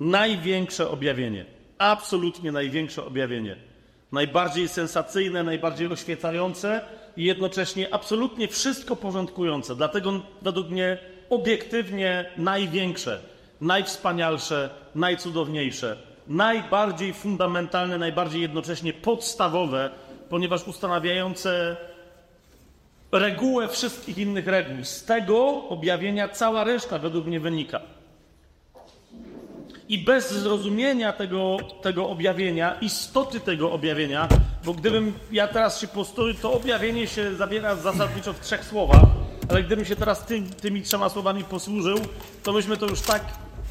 Największe objawienie. Absolutnie największe objawienie. Najbardziej sensacyjne, najbardziej oświecające i jednocześnie absolutnie wszystko porządkujące. Dlatego według mnie obiektywnie największe, najwspanialsze, najcudowniejsze, najbardziej fundamentalne, najbardziej jednocześnie podstawowe, ponieważ ustanawiające regułę wszystkich innych reguł. Z tego objawienia cała reszta według mnie wynika. I bez zrozumienia tego, tego objawienia, istoty tego objawienia, bo gdybym ja teraz się postoił, to objawienie się zawiera zasadniczo w trzech słowach, ale gdybym się teraz ty, tymi trzema słowami posłużył, to myśmy to już tak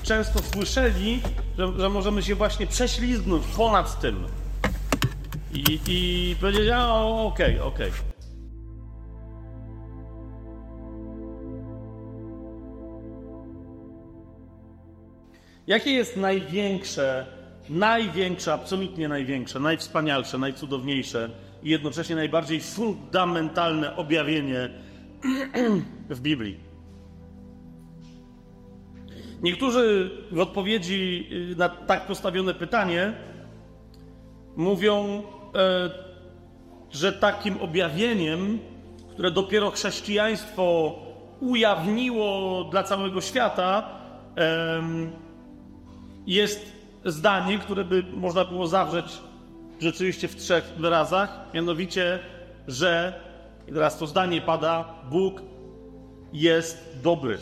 często słyszeli, że, że możemy się właśnie prześlizgnąć ponad tym i, i powiedzieć, a okej, okay, okej. Okay. Jakie jest największe, największe, absolutnie największe, najwspanialsze, najcudowniejsze i jednocześnie najbardziej fundamentalne objawienie w Biblii? Niektórzy w odpowiedzi y, na tak postawione pytanie mówią, e, że takim objawieniem, które dopiero chrześcijaństwo ujawniło dla całego świata, jest zdanie, które by można było zawrzeć rzeczywiście w trzech wyrazach, mianowicie, że, i teraz to zdanie pada, Bóg jest dobry.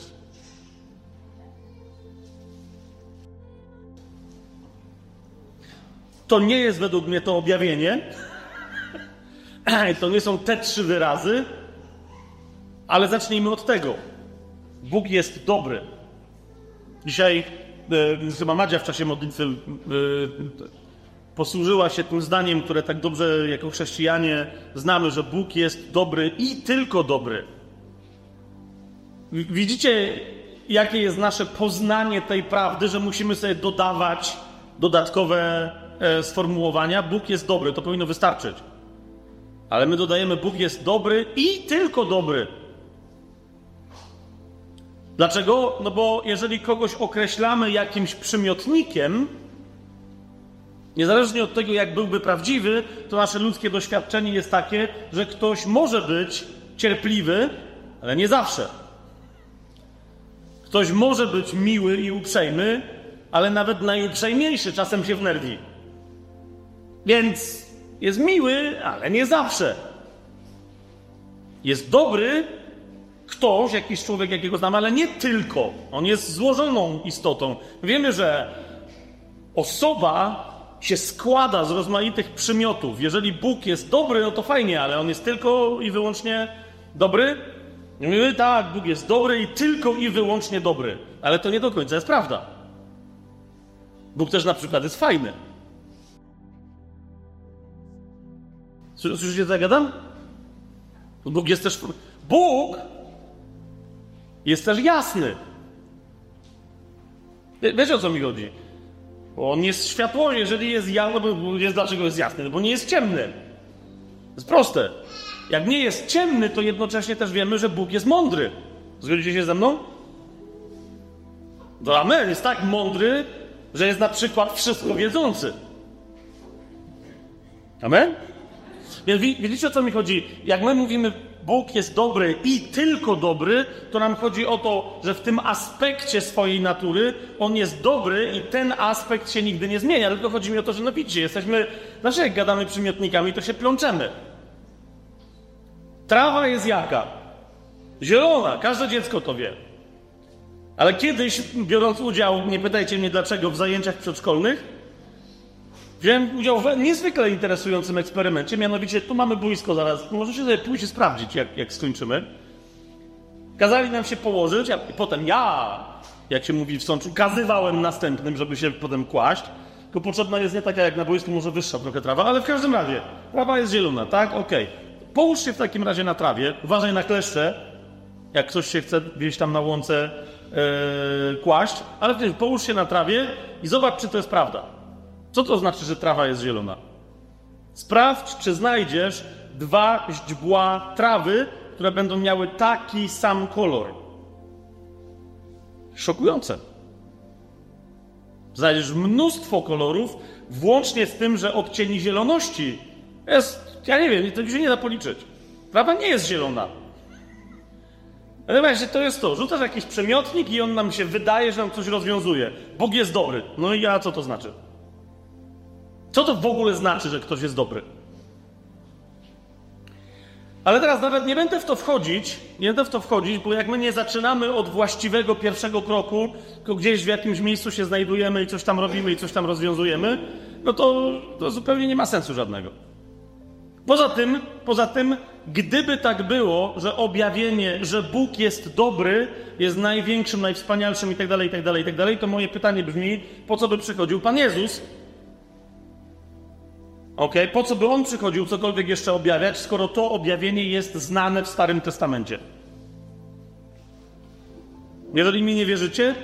To nie jest według mnie to objawienie. To nie są te trzy wyrazy, ale zacznijmy od tego. Bóg jest dobry. Dzisiaj e, chyba Madzia w czasie modlitwy e, posłużyła się tym zdaniem, które tak dobrze jako chrześcijanie znamy, że Bóg jest dobry i tylko dobry. Widzicie, jakie jest nasze poznanie tej prawdy, że musimy sobie dodawać dodatkowe E, sformułowania Bóg jest dobry, to powinno wystarczyć. Ale my dodajemy Bóg jest dobry i tylko dobry. Dlaczego? No bo jeżeli kogoś określamy jakimś przymiotnikiem, niezależnie od tego, jak byłby prawdziwy, to nasze ludzkie doświadczenie jest takie, że ktoś może być cierpliwy, ale nie zawsze. Ktoś może być miły i uprzejmy, ale nawet najuprzejmniejszy czasem się wnerwi. Więc jest miły, ale nie zawsze. Jest dobry ktoś, jakiś człowiek, jakiego znamy, ale nie tylko. On jest złożoną istotą. Wiemy, że osoba się składa z rozmaitych przymiotów. Jeżeli Bóg jest dobry, no to fajnie, ale on jest tylko i wyłącznie dobry? Mówimy, tak, Bóg jest dobry i tylko i wyłącznie dobry. Ale to nie do końca jest prawda. Bóg też na przykład jest fajny. Słyszycie, co gadam? Bóg jest też... Bóg jest też jasny. Wiecie, o co mi chodzi? Bo on jest światło, jeżeli jest jasny, bo jest, dlaczego jest jasny? Bo nie jest ciemny. To jest proste. Jak nie jest ciemny, to jednocześnie też wiemy, że Bóg jest mądry. Zgodzicie się ze mną? To amen. Jest tak mądry, że jest na przykład wszystko wiedzący. Amen? Więc widzicie o co mi chodzi? Jak my mówimy, Bóg jest dobry i tylko dobry, to nam chodzi o to, że w tym aspekcie swojej natury On jest dobry i ten aspekt się nigdy nie zmienia. Tylko chodzi mi o to, że no widzicie, jesteśmy, znaczy jak gadamy przymiotnikami, to się plączemy. Trawa jest jaka? Zielona, każde dziecko to wie. Ale kiedyś, biorąc udział, nie pytajcie mnie dlaczego, w zajęciach przedszkolnych, Wziąłem udział w niezwykle interesującym eksperymencie, mianowicie tu mamy boisko zaraz, możecie sobie pójść i sprawdzić, jak, jak skończymy. Kazali nam się położyć, a potem ja, jak się mówi w sączu, kazywałem następnym, żeby się potem kłaść. Tylko potrzebna jest nie taka jak na boisku, może wyższa trochę trawa, ale w każdym razie, trawa jest zielona, tak? Okej. Okay. Połóż się w takim razie na trawie, uważaj na kleszcze, jak ktoś się chce gdzieś tam na łące yy, kłaść, ale połóż się na trawie i zobacz, czy to jest prawda. Co to znaczy, że trawa jest zielona? Sprawdź, czy znajdziesz dwa źdźbła trawy, które będą miały taki sam kolor. Szokujące. Znajdziesz mnóstwo kolorów, włącznie z tym, że odcieni zieloności jest, ja nie wiem, to się nie da policzyć. Trawa nie jest zielona. Właśnie to jest to. Rzucasz jakiś przemiotnik i on nam się wydaje, że nam coś rozwiązuje. Bóg jest dobry. No i ja co to znaczy? Co to w ogóle znaczy, że ktoś jest dobry? Ale teraz nawet nie będę w to wchodzić, nie będę w to wchodzić, bo jak my nie zaczynamy od właściwego pierwszego kroku, tylko gdzieś w jakimś miejscu się znajdujemy i coś tam robimy i coś tam rozwiązujemy, no to, to zupełnie nie ma sensu żadnego. Poza tym, poza tym, gdyby tak było, że objawienie, że Bóg jest dobry, jest największym, najwspanialszym itd., itd., itd., to moje pytanie brzmi, po co by przychodził Pan Jezus? Ok, po co by On przychodził cokolwiek jeszcze objawiać, skoro to objawienie jest znane w Starym Testamencie? Jeżeli mi nie wierzycie,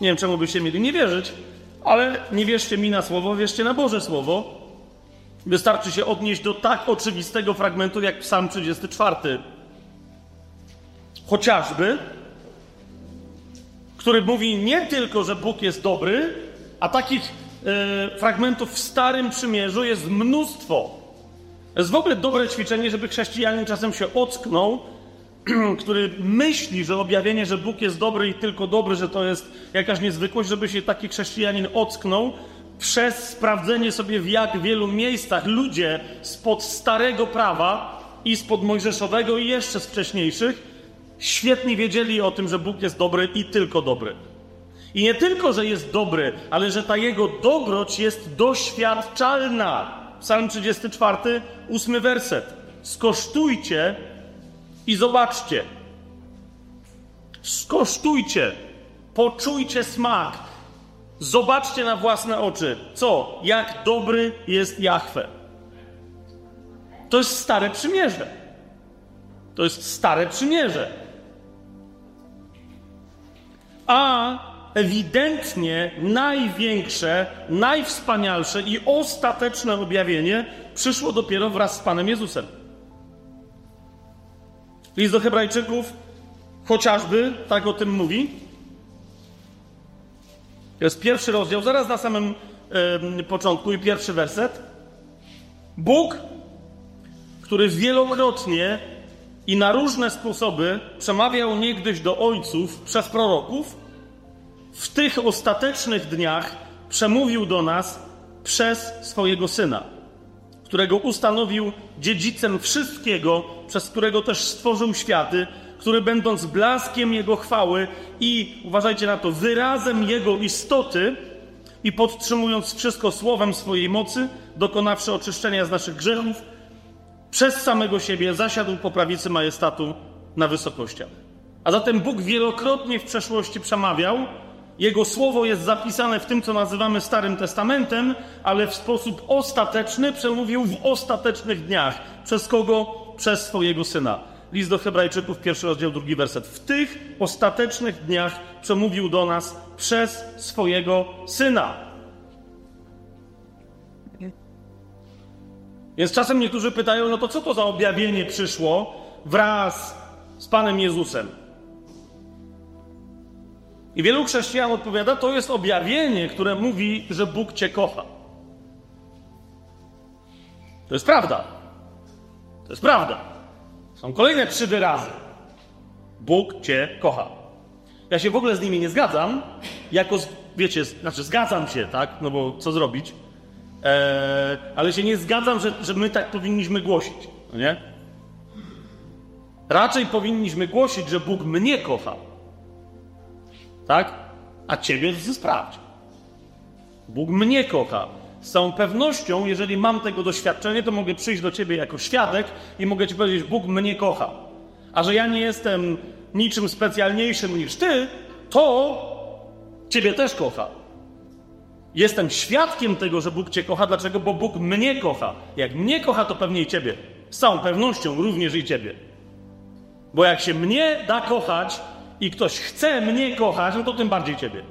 nie wiem czemu byście mieli nie wierzyć, ale nie wierzcie mi na słowo, wierzcie na Boże Słowo, Wystarczy się odnieść do tak oczywistego fragmentu jak Psalm 34. Chociażby, który mówi nie tylko, że Bóg jest dobry, a takich fragmentów w Starym Przymierzu jest mnóstwo. To jest w ogóle dobre ćwiczenie, żeby chrześcijanin czasem się ocknął, który myśli, że objawienie, że Bóg jest dobry i tylko dobry, że to jest jakaś niezwykłość, żeby się taki chrześcijanin ocknął przez sprawdzenie sobie w jak wielu miejscach ludzie spod starego prawa i spod mojżeszowego i jeszcze z wcześniejszych świetnie wiedzieli o tym, że Bóg jest dobry i tylko dobry. I nie tylko, że jest dobry, ale że ta jego dobroć jest doświadczalna. Psalm 34, ósmy werset. Skosztujcie i zobaczcie. Skosztujcie, poczujcie smak Zobaczcie na własne oczy, co, jak dobry jest Jahwe. To jest stare przymierze. To jest stare przymierze. A ewidentnie największe, najwspanialsze i ostateczne objawienie przyszło dopiero wraz z Panem Jezusem. List do Hebrajczyków chociażby tak o tym mówi. To jest pierwszy rozdział, zaraz na samym początku i pierwszy werset. Bóg, który wielokrotnie i na różne sposoby przemawiał niegdyś do ojców przez proroków, w tych ostatecznych dniach przemówił do nas przez swojego syna, którego ustanowił dziedzicem wszystkiego, przez którego też stworzył światy który będąc blaskiem Jego chwały i, uważajcie na to, wyrazem Jego istoty i podtrzymując wszystko słowem swojej mocy, dokonawszy oczyszczenia z naszych grzechów, przez samego siebie zasiadł po prawicy majestatu na wysokościach. A zatem Bóg wielokrotnie w przeszłości przemawiał, Jego słowo jest zapisane w tym, co nazywamy Starym Testamentem, ale w sposób ostateczny przemówił w ostatecznych dniach. Przez kogo? Przez swojego Syna. List do Hebrajczyków, pierwszy rozdział, drugi werset. W tych ostatecznych dniach przemówił do nas przez swojego syna. Więc czasem niektórzy pytają, no to co to za objawienie przyszło wraz z Panem Jezusem? I wielu chrześcijan odpowiada, to jest objawienie, które mówi, że Bóg Cię kocha. To jest prawda. To jest prawda. Są kolejne trzy wyrazy. Bóg cię kocha. Ja się w ogóle z nimi nie zgadzam, jako, wiecie, znaczy zgadzam się, tak, no bo co zrobić, eee, ale się nie zgadzam, że, że my tak powinniśmy głosić, no nie? Raczej powinniśmy głosić, że Bóg mnie kocha, tak? A ciebie to sprawdź. Bóg mnie kocha. Z całą pewnością, jeżeli mam tego doświadczenie, to mogę przyjść do Ciebie jako świadek i mogę Ci powiedzieć: Bóg mnie kocha. A że ja nie jestem niczym specjalniejszym niż Ty, to Ciebie też kocha. Jestem świadkiem tego, że Bóg Cię kocha. Dlaczego? Bo Bóg mnie kocha. Jak mnie kocha, to pewnie i Ciebie. Z całą pewnością również i Ciebie. Bo jak się mnie da kochać i ktoś chce mnie kochać, no to tym bardziej Ciebie.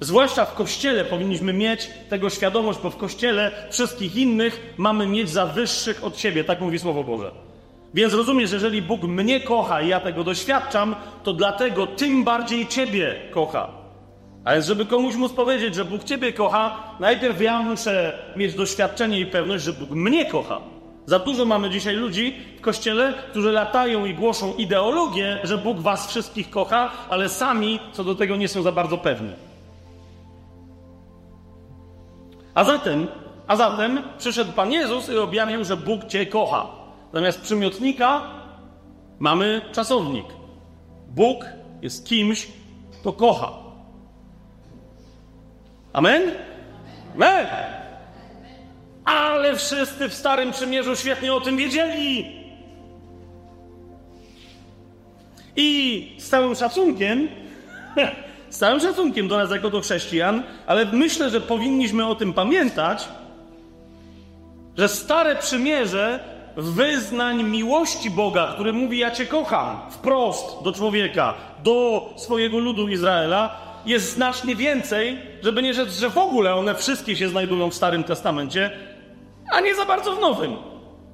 Zwłaszcza w kościele powinniśmy mieć tego świadomość, bo w kościele wszystkich innych mamy mieć za wyższych od siebie, tak mówi Słowo Boże. Więc rozumiesz, że jeżeli Bóg mnie kocha i ja tego doświadczam, to dlatego tym bardziej Ciebie kocha. A więc, żeby komuś móc powiedzieć, że Bóg Ciebie kocha, najpierw ja muszę mieć doświadczenie i pewność, że Bóg mnie kocha. Za dużo mamy dzisiaj ludzi w kościele, którzy latają i głoszą ideologię, że Bóg Was wszystkich kocha, ale sami co do tego nie są za bardzo pewni. A zatem, a zatem przyszedł Pan Jezus i objawił, że Bóg Cię kocha. Zamiast przymiotnika mamy czasownik. Bóg jest kimś, kto kocha. Amen? Amen! Ale wszyscy w Starym Przymierzu świetnie o tym wiedzieli. I z całym szacunkiem, z całym szacunkiem do nas jako do chrześcijan, ale myślę, że powinniśmy o tym pamiętać, że Stare Przymierze wyznań miłości Boga, który mówi: Ja Cię kocham wprost do człowieka, do swojego ludu Izraela, jest znacznie więcej, żeby nie rzec, że w ogóle one wszystkie się znajdują w Starym Testamencie, a nie za bardzo w Nowym.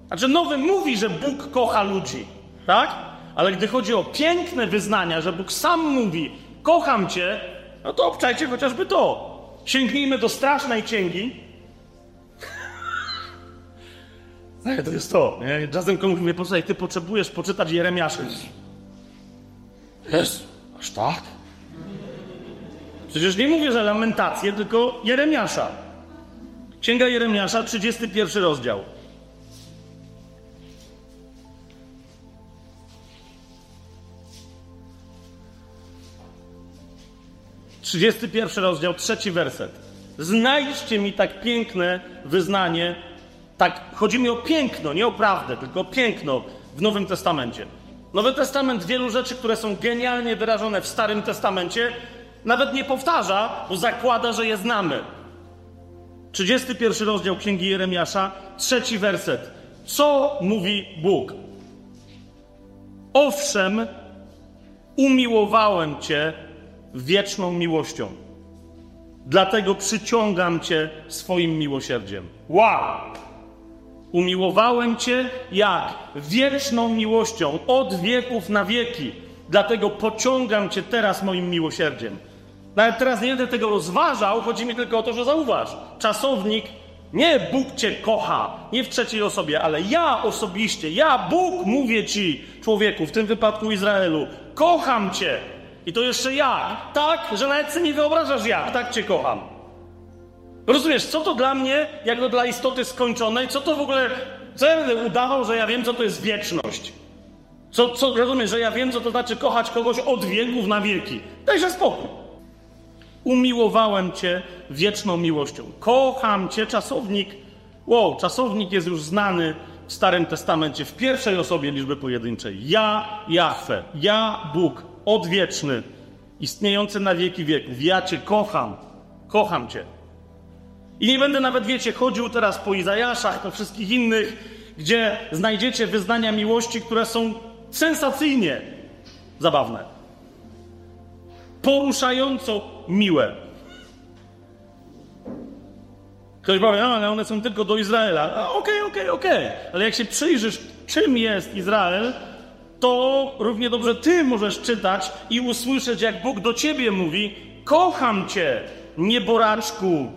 Znaczy, Nowy mówi, że Bóg kocha ludzi, tak? Ale gdy chodzi o piękne wyznania, że Bóg sam mówi: Kocham Cię, no to obczajcie chociażby to. Sięgnijmy do strasznej księgi, Nie, to jest to. Nie? Czasem komuś mówię, posłuchaj, ty potrzebujesz poczytać Jeremiasza. Jest, aż tak? Przecież nie mówię, że lamentację, tylko Jeremiasza. Księga Jeremiasza, 31 rozdział. Trzydziesty pierwszy rozdział, trzeci werset. Znajdźcie mi tak piękne wyznanie tak, chodzi mi o piękno, nie o prawdę, tylko o piękno w Nowym Testamencie. Nowy Testament wielu rzeczy, które są genialnie wyrażone w Starym Testamencie, nawet nie powtarza, bo zakłada, że je znamy. 31 rozdział Księgi Jeremiasza, trzeci werset. Co mówi Bóg? Owszem, umiłowałem Cię wieczną miłością. Dlatego przyciągam Cię swoim miłosierdziem. Wow! Umiłowałem Cię jak? Wieczną miłością, od wieków na wieki. Dlatego pociągam Cię teraz moim miłosierdziem. Nawet teraz nie będę tego rozważał, chodzi mi tylko o to, że zauważ. Czasownik, nie Bóg Cię kocha, nie w trzeciej osobie, ale ja osobiście, ja Bóg mówię Ci, człowieku, w tym wypadku Izraelu, kocham Cię. I to jeszcze jak? Tak, że nawet sobie nie wyobrażasz jak, tak Cię kocham. Rozumiesz, co to dla mnie, jak to dla istoty skończonej, co to w ogóle, co ja będę udawał, że ja wiem, co to jest wieczność? Co, co, rozumiesz, że ja wiem, co to znaczy kochać kogoś od wieków na wieki. Dajże spokój. Umiłowałem Cię wieczną miłością. Kocham Cię, czasownik. Wow, czasownik jest już znany w Starym Testamencie, w pierwszej osobie liczby pojedynczej. Ja, Jahwe, ja, Bóg, odwieczny, istniejący na wieki wieków. Ja Cię kocham, kocham Cię. I nie będę nawet, wiecie, chodził teraz po Izajaszach, po wszystkich innych, gdzie znajdziecie wyznania miłości, które są sensacyjnie zabawne. Poruszająco miłe. Ktoś powie, no, ale one są tylko do Izraela. Okej, okej, okej. Ale jak się przyjrzysz, czym jest Izrael, to równie dobrze ty możesz czytać i usłyszeć, jak Bóg do ciebie mówi: Kocham cię, nieboraczku,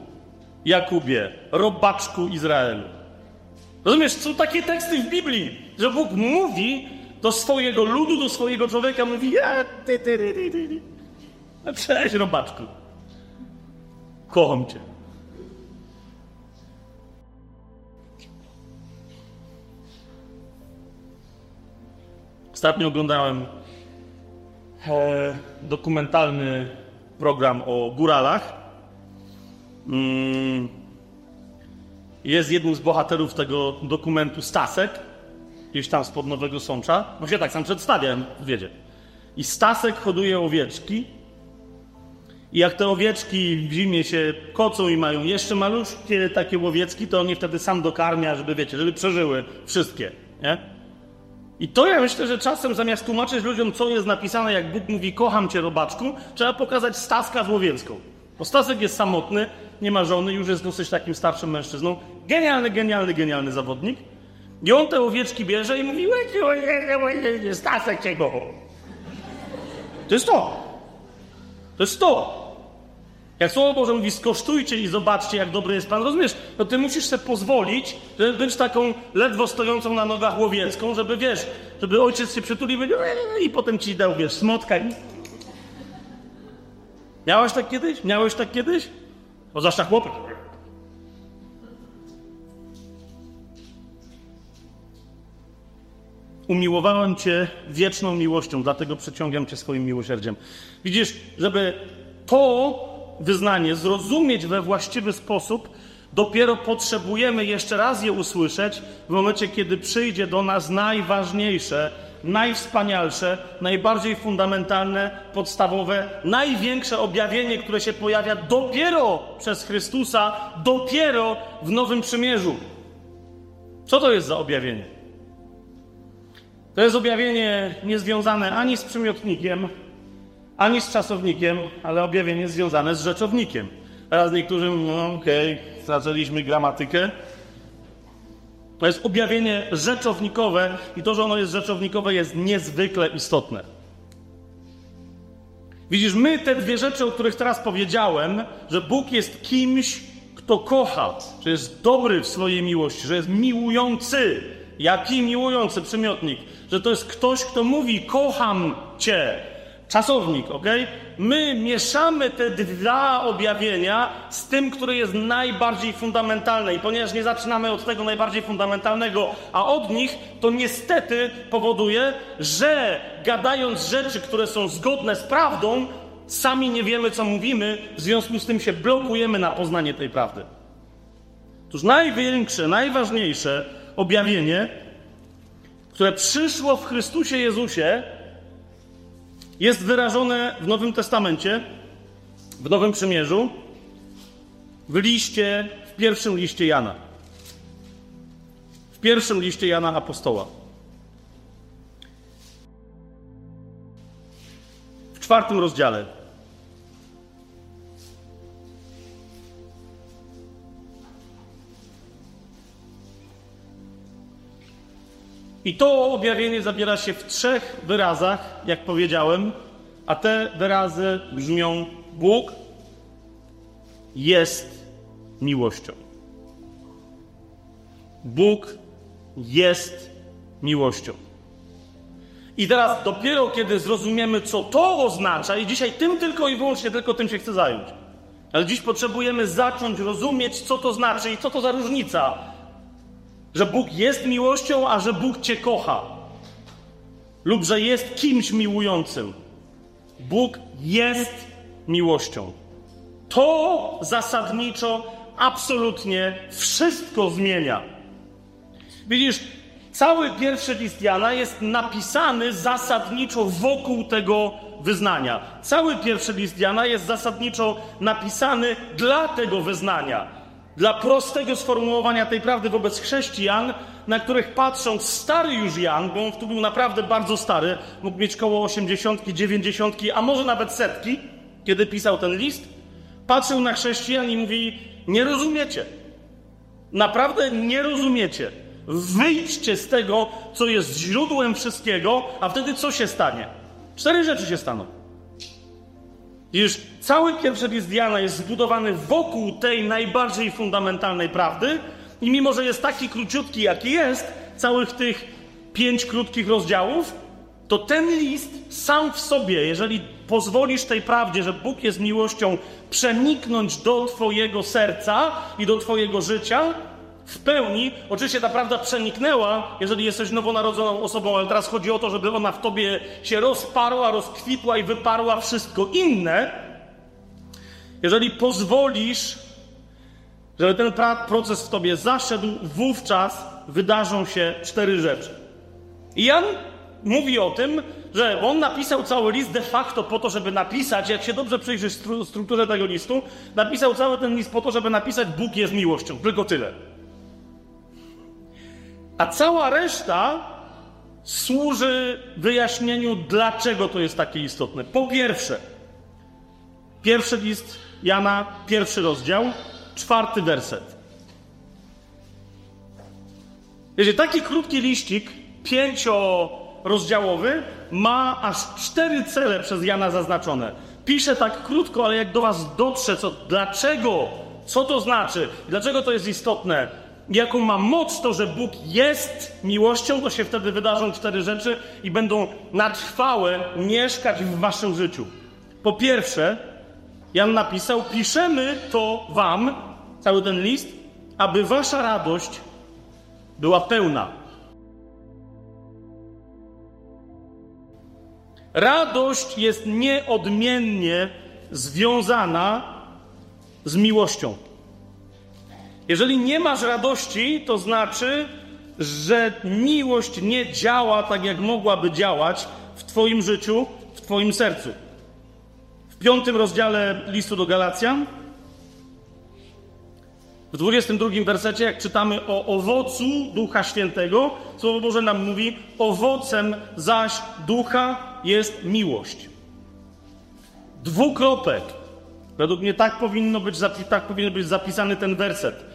Jakubie, robaczku Izraelu. Rozumiesz, są takie teksty w Biblii, że Bóg mówi do swojego ludu, do swojego człowieka, mówi, ja, ty, ty, ty, ty, ty. Cześć, robaczku. Kocham cię. Ostatnio oglądałem e, dokumentalny program o góralach. Mm. Jest jednym z bohaterów tego dokumentu Stasek, gdzieś tam spod Nowego Sącza. No się tak sam przedstawiam, wiedzie. I Stasek hoduje owieczki. I jak te owieczki w zimie się kocą i mają jeszcze maluszkie takie łowiecki, to on je wtedy sam dokarmia, żeby, wiecie, żeby przeżyły wszystkie, nie? I to ja myślę, że czasem zamiast tłumaczyć ludziom, co jest napisane, jak Bóg mówi, kocham cię, robaczku, trzeba pokazać Staska z łowiecką. Bo Stasek jest samotny, nie ma żony, już jest dosyć takim starszym mężczyzną. Genialny, genialny, genialny zawodnik. I on te owieczki bierze i mówi, Stasek cię go. To jest to. To jest to. Jak Słowo Boże mówi, skosztujcie i zobaczcie, jak dobry jest Pan, rozumiesz? To ty musisz sobie pozwolić, żeby być taką ledwo stojącą na nogach łowiecką, żeby, wiesz, żeby ojciec się przytulił i, eee", i potem ci dał, wiesz, smotka i... Miałeś tak kiedyś? Miałeś tak kiedyś? O, zwłaszcza chłopy. Umiłowałem Cię wieczną miłością, dlatego przeciągam Cię swoim miłosierdziem. Widzisz, żeby to wyznanie zrozumieć we właściwy sposób, dopiero potrzebujemy jeszcze raz je usłyszeć w momencie, kiedy przyjdzie do nas najważniejsze, najwspanialsze, najbardziej fundamentalne, podstawowe, największe objawienie, które się pojawia dopiero przez Chrystusa, dopiero w Nowym Przymierzu. Co to jest za objawienie? To jest objawienie niezwiązane ani z przymiotnikiem, ani z czasownikiem, ale objawienie związane z rzeczownikiem. Teraz niektórzy mówią, okej, okay, zaczęliśmy gramatykę. To jest objawienie rzeczownikowe i to, że ono jest rzeczownikowe, jest niezwykle istotne. Widzisz, my te dwie rzeczy, o których teraz powiedziałem, że Bóg jest kimś, kto kocha, że jest dobry w swojej miłości, że jest miłujący. Jaki miłujący przymiotnik? Że to jest ktoś, kto mówi: Kocham cię. Czasownik, ok? My mieszamy te dwa objawienia z tym, które jest najbardziej fundamentalne. I ponieważ nie zaczynamy od tego najbardziej fundamentalnego, a od nich, to niestety powoduje, że gadając rzeczy, które są zgodne z prawdą, sami nie wiemy, co mówimy, w związku z tym się blokujemy na poznanie tej prawdy. Otóż największe, najważniejsze objawienie, które przyszło w Chrystusie Jezusie, jest wyrażone w Nowym Testamencie, w Nowym Przymierzu, w liście, w pierwszym liście Jana. W pierwszym liście Jana Apostoła. W czwartym rozdziale. I to objawienie zabiera się w trzech wyrazach, jak powiedziałem, a te wyrazy brzmią: Bóg jest miłością. Bóg jest miłością. I teraz dopiero kiedy zrozumiemy, co to oznacza, i dzisiaj tym tylko i wyłącznie tylko tym się chcę zająć. Ale dziś potrzebujemy zacząć rozumieć, co to znaczy i co to za różnica że Bóg jest miłością, a że Bóg Cię kocha, lub że jest kimś miłującym. Bóg jest miłością. To zasadniczo absolutnie wszystko zmienia. Widzisz, cały pierwszy list Jana jest napisany zasadniczo wokół tego wyznania. Cały pierwszy list Jana jest zasadniczo napisany dla tego wyznania dla prostego sformułowania tej prawdy wobec chrześcijan, na których patrzą stary już Jan, bo on tu był naprawdę bardzo stary, mógł mieć koło 80, 90, a może nawet setki, kiedy pisał ten list, patrzył na chrześcijan i mówi: Nie rozumiecie. Naprawdę nie rozumiecie. Wyjdźcie z tego, co jest źródłem wszystkiego, a wtedy co się stanie? Cztery rzeczy się staną. Już cały pierwszy list Jana jest zbudowany wokół tej najbardziej fundamentalnej prawdy i mimo, że jest taki króciutki, jaki jest, całych tych pięć krótkich rozdziałów, to ten list sam w sobie, jeżeli pozwolisz tej prawdzie, że Bóg jest miłością, przeniknąć do Twojego serca i do Twojego życia, w pełni. Oczywiście ta prawda przeniknęła, jeżeli jesteś nowonarodzoną osobą, ale teraz chodzi o to, żeby ona w tobie się rozparła, rozkwitła i wyparła wszystko inne. Jeżeli pozwolisz, żeby ten proces w tobie zaszedł, wówczas wydarzą się cztery rzeczy. I Jan mówi o tym, że on napisał cały list de facto po to, żeby napisać, jak się dobrze przyjrzysz strukturze tego listu, napisał cały ten list po to, żeby napisać Bóg jest miłością. Tylko tyle. A cała reszta służy wyjaśnieniu, dlaczego to jest takie istotne. Po pierwsze, pierwszy list Jana, pierwszy rozdział, czwarty werset. Jeżeli taki krótki liścik, pięciorozdziałowy, ma aż cztery cele przez Jana zaznaczone. Piszę tak krótko, ale jak do was dotrze, co, dlaczego, co to znaczy, dlaczego to jest istotne, jaką ma moc to, że Bóg jest miłością, to się wtedy wydarzą cztery rzeczy i będą na trwałe mieszkać w waszym życiu. Po pierwsze, Jan napisał: Piszemy to wam, cały ten list, aby wasza radość była pełna. Radość jest nieodmiennie związana z miłością. Jeżeli nie masz radości, to znaczy, że miłość nie działa tak, jak mogłaby działać w Twoim życiu, w Twoim sercu. W piątym rozdziale listu do Galacjan, w 22 wersecie, jak czytamy o owocu Ducha Świętego, Słowo Boże nam mówi: Owocem zaś Ducha jest miłość. Dwukropek. Według mnie tak, powinno być, tak powinien być zapisany ten werset.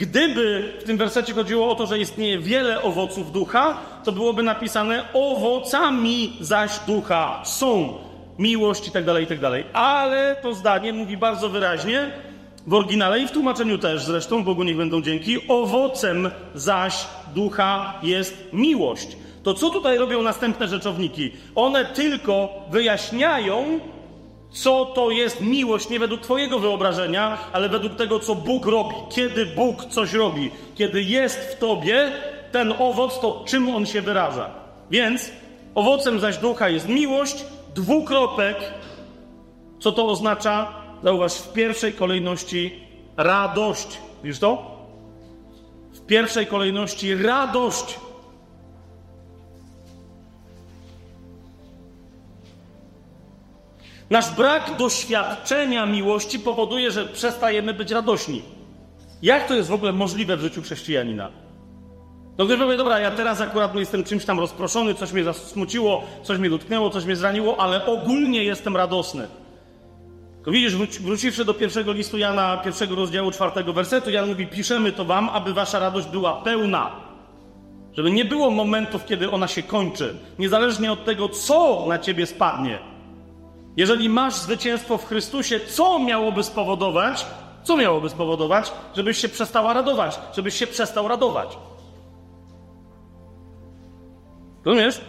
Gdyby w tym wersecie chodziło o to, że istnieje wiele owoców ducha, to byłoby napisane owocami zaś ducha są miłość i tak dalej, i tak dalej. Ale to zdanie mówi bardzo wyraźnie, w oryginale i w tłumaczeniu też zresztą, Bogu niech będą dzięki, owocem zaś ducha jest miłość. To co tutaj robią następne rzeczowniki? One tylko wyjaśniają, co to jest miłość nie według Twojego wyobrażenia, ale według tego, co Bóg robi. Kiedy Bóg coś robi, kiedy jest w Tobie ten owoc, to czym on się wyraża. Więc owocem zaś ducha jest miłość, dwukropek. Co to oznacza? Zauważ, w pierwszej kolejności radość. Widzisz to? W pierwszej kolejności radość. Nasz brak doświadczenia miłości powoduje, że przestajemy być radośni. Jak to jest w ogóle możliwe w życiu chrześcijanina? No ktoś powie, dobra, ja teraz akurat jestem czymś tam rozproszony, coś mnie zasmuciło, coś mnie dotknęło, coś mnie zraniło, ale ogólnie jestem radosny. To widzisz, wróciwszy do pierwszego listu Jana, pierwszego rozdziału, czwartego wersetu, Jan mówi, piszemy to wam, aby wasza radość była pełna. Żeby nie było momentów, kiedy ona się kończy. Niezależnie od tego, co na ciebie spadnie. Jeżeli masz zwycięstwo w Chrystusie, co miałoby spowodować? Co miałoby spowodować, żebyś się przestała radować, żebyś się przestał radować? Rozumiesz?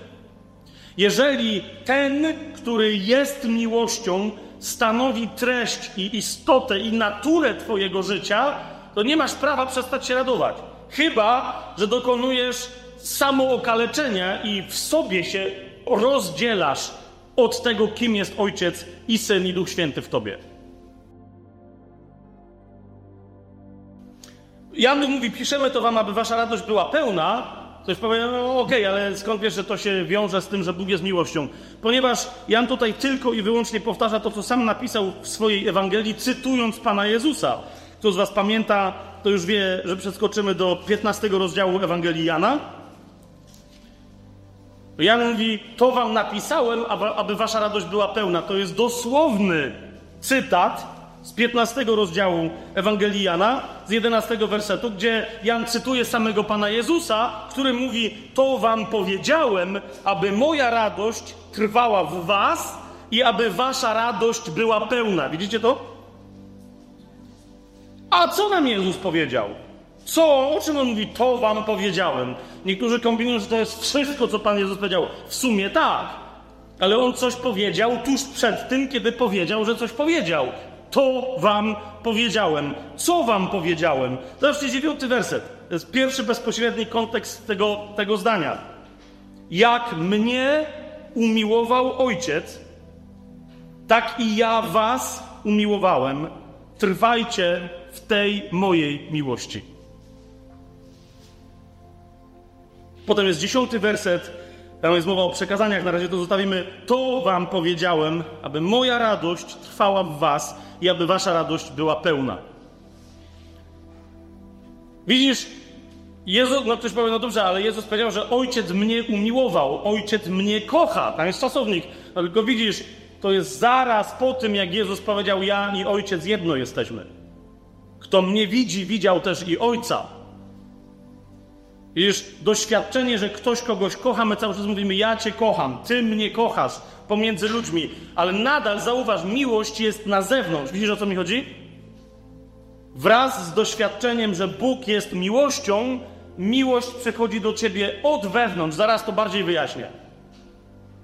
Jeżeli ten, który jest miłością, stanowi treść i istotę i naturę Twojego życia, to nie masz prawa przestać się radować. Chyba, że dokonujesz samookaleczenia i w sobie się rozdzielasz od tego, kim jest Ojciec i Syn i Duch Święty w Tobie. Jan mówi, piszemy to wam, aby wasza radość była pełna. Ktoś powie, no okej, okay, ale skąd wiesz, że to się wiąże z tym, że Bóg jest miłością? Ponieważ Jan tutaj tylko i wyłącznie powtarza to, co sam napisał w swojej Ewangelii, cytując Pana Jezusa. Kto z was pamięta, to już wie, że przeskoczymy do 15 rozdziału Ewangelii Jana. Jan mówi, to wam napisałem, aby, wasza radość była pełna. To jest dosłowny cytat z 15 rozdziału Ewangelii Jana, z 11 wersetu, gdzie Jan cytuje samego Pana Jezusa, który mówi, to wam powiedziałem, aby moja radość trwała w was i aby wasza radość była pełna. Widzicie to? A co nam Jezus powiedział? Co, o czym on mówi? To wam powiedziałem. Niektórzy kombinują, że to jest wszystko, co Pan Jezus powiedział. W sumie tak, ale on coś powiedział tuż przed tym, kiedy powiedział, że coś powiedział. To wam powiedziałem. Co wam powiedziałem? Zobaczcie dziewiąty werset. To jest pierwszy bezpośredni kontekst tego, tego zdania. Jak mnie umiłował Ojciec, tak i ja was umiłowałem. Trwajcie w tej mojej miłości. Potem jest dziesiąty werset, tam jest mowa o przekazaniach, na razie to zostawimy. To wam powiedziałem, aby moja radość trwała w was i aby wasza radość była pełna. Widzisz, Jezus, no ktoś powie, no dobrze, ale Jezus powiedział, że Ojciec mnie umiłował, Ojciec mnie kocha. Tam jest czasownik. No tylko widzisz, to jest zaraz po tym, jak Jezus powiedział, ja i Ojciec jedno jesteśmy. Kto mnie widzi, widział też i Ojca. Widzisz, doświadczenie, że ktoś kogoś kocha, my cały czas mówimy, ja Cię kocham, Ty mnie kochasz. pomiędzy ludźmi, ale nadal zauważ, miłość jest na zewnątrz. Widzisz o co mi chodzi? Wraz z doświadczeniem, że Bóg jest miłością, miłość przychodzi do ciebie od wewnątrz. Zaraz to bardziej wyjaśnię.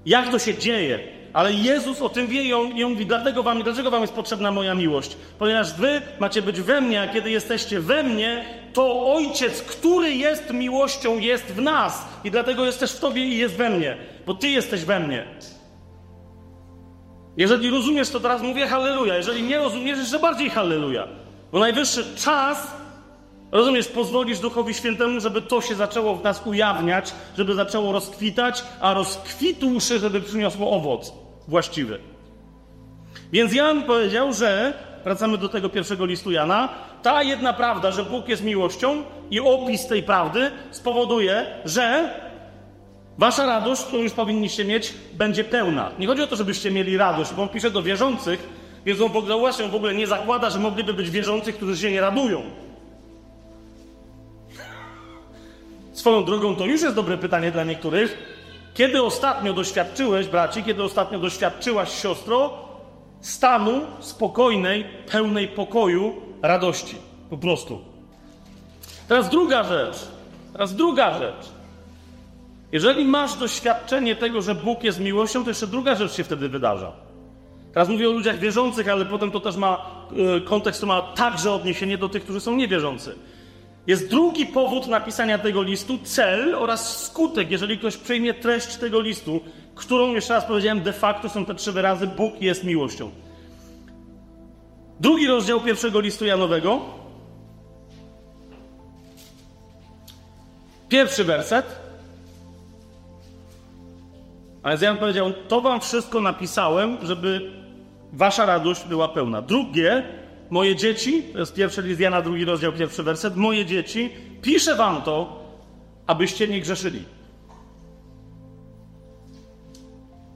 Jak to się dzieje? Ale Jezus o tym wie i on, i on mówi, dlatego wam, dlaczego wam jest potrzebna moja miłość? Ponieważ wy macie być we mnie, a kiedy jesteście we mnie, to Ojciec, który jest miłością, jest w nas. I dlatego jest też w tobie i jest we mnie. Bo ty jesteś we mnie. Jeżeli rozumiesz, to teraz mówię halleluja. Jeżeli nie rozumiesz, jeszcze bardziej halleluja. Bo najwyższy czas, rozumiesz, pozwolisz Duchowi Świętemu, żeby to się zaczęło w nas ujawniać, żeby zaczęło rozkwitać, a rozkwitłszy, żeby przyniosło owoc właściwy. Więc Jan powiedział, że, wracamy do tego pierwszego listu Jana, ta jedna prawda, że Bóg jest miłością i opis tej prawdy spowoduje, że wasza radość, którą już powinniście mieć, będzie pełna. Nie chodzi o to, żebyście mieli radość, bo on pisze do wierzących, więc on w ogóle, w ogóle nie zakłada, że mogliby być wierzących, którzy się nie radują. Swoją drogą to już jest dobre pytanie dla niektórych. Kiedy ostatnio doświadczyłeś, braci, kiedy ostatnio doświadczyłaś, siostro, stanu spokojnej, pełnej pokoju, radości? Po prostu. Teraz druga rzecz. Teraz druga rzecz. Jeżeli masz doświadczenie tego, że Bóg jest miłością, to jeszcze druga rzecz się wtedy wydarza. Teraz mówię o ludziach wierzących, ale potem to też ma y, kontekst, to ma także odniesienie do tych, którzy są niewierzący. Jest drugi powód napisania tego listu, cel oraz skutek, jeżeli ktoś przejmie treść tego listu, którą, jeszcze raz powiedziałem, de facto są te trzy wyrazy, Bóg jest miłością. Drugi rozdział pierwszego listu Janowego. Pierwszy werset. Ale Jan powiedział, to wam wszystko napisałem, żeby wasza radość była pełna. Drugie, moje dzieci, to jest pierwszy list Jana, drugi rozdział, pierwszy werset, moje dzieci, piszę wam to, abyście nie grzeszyli.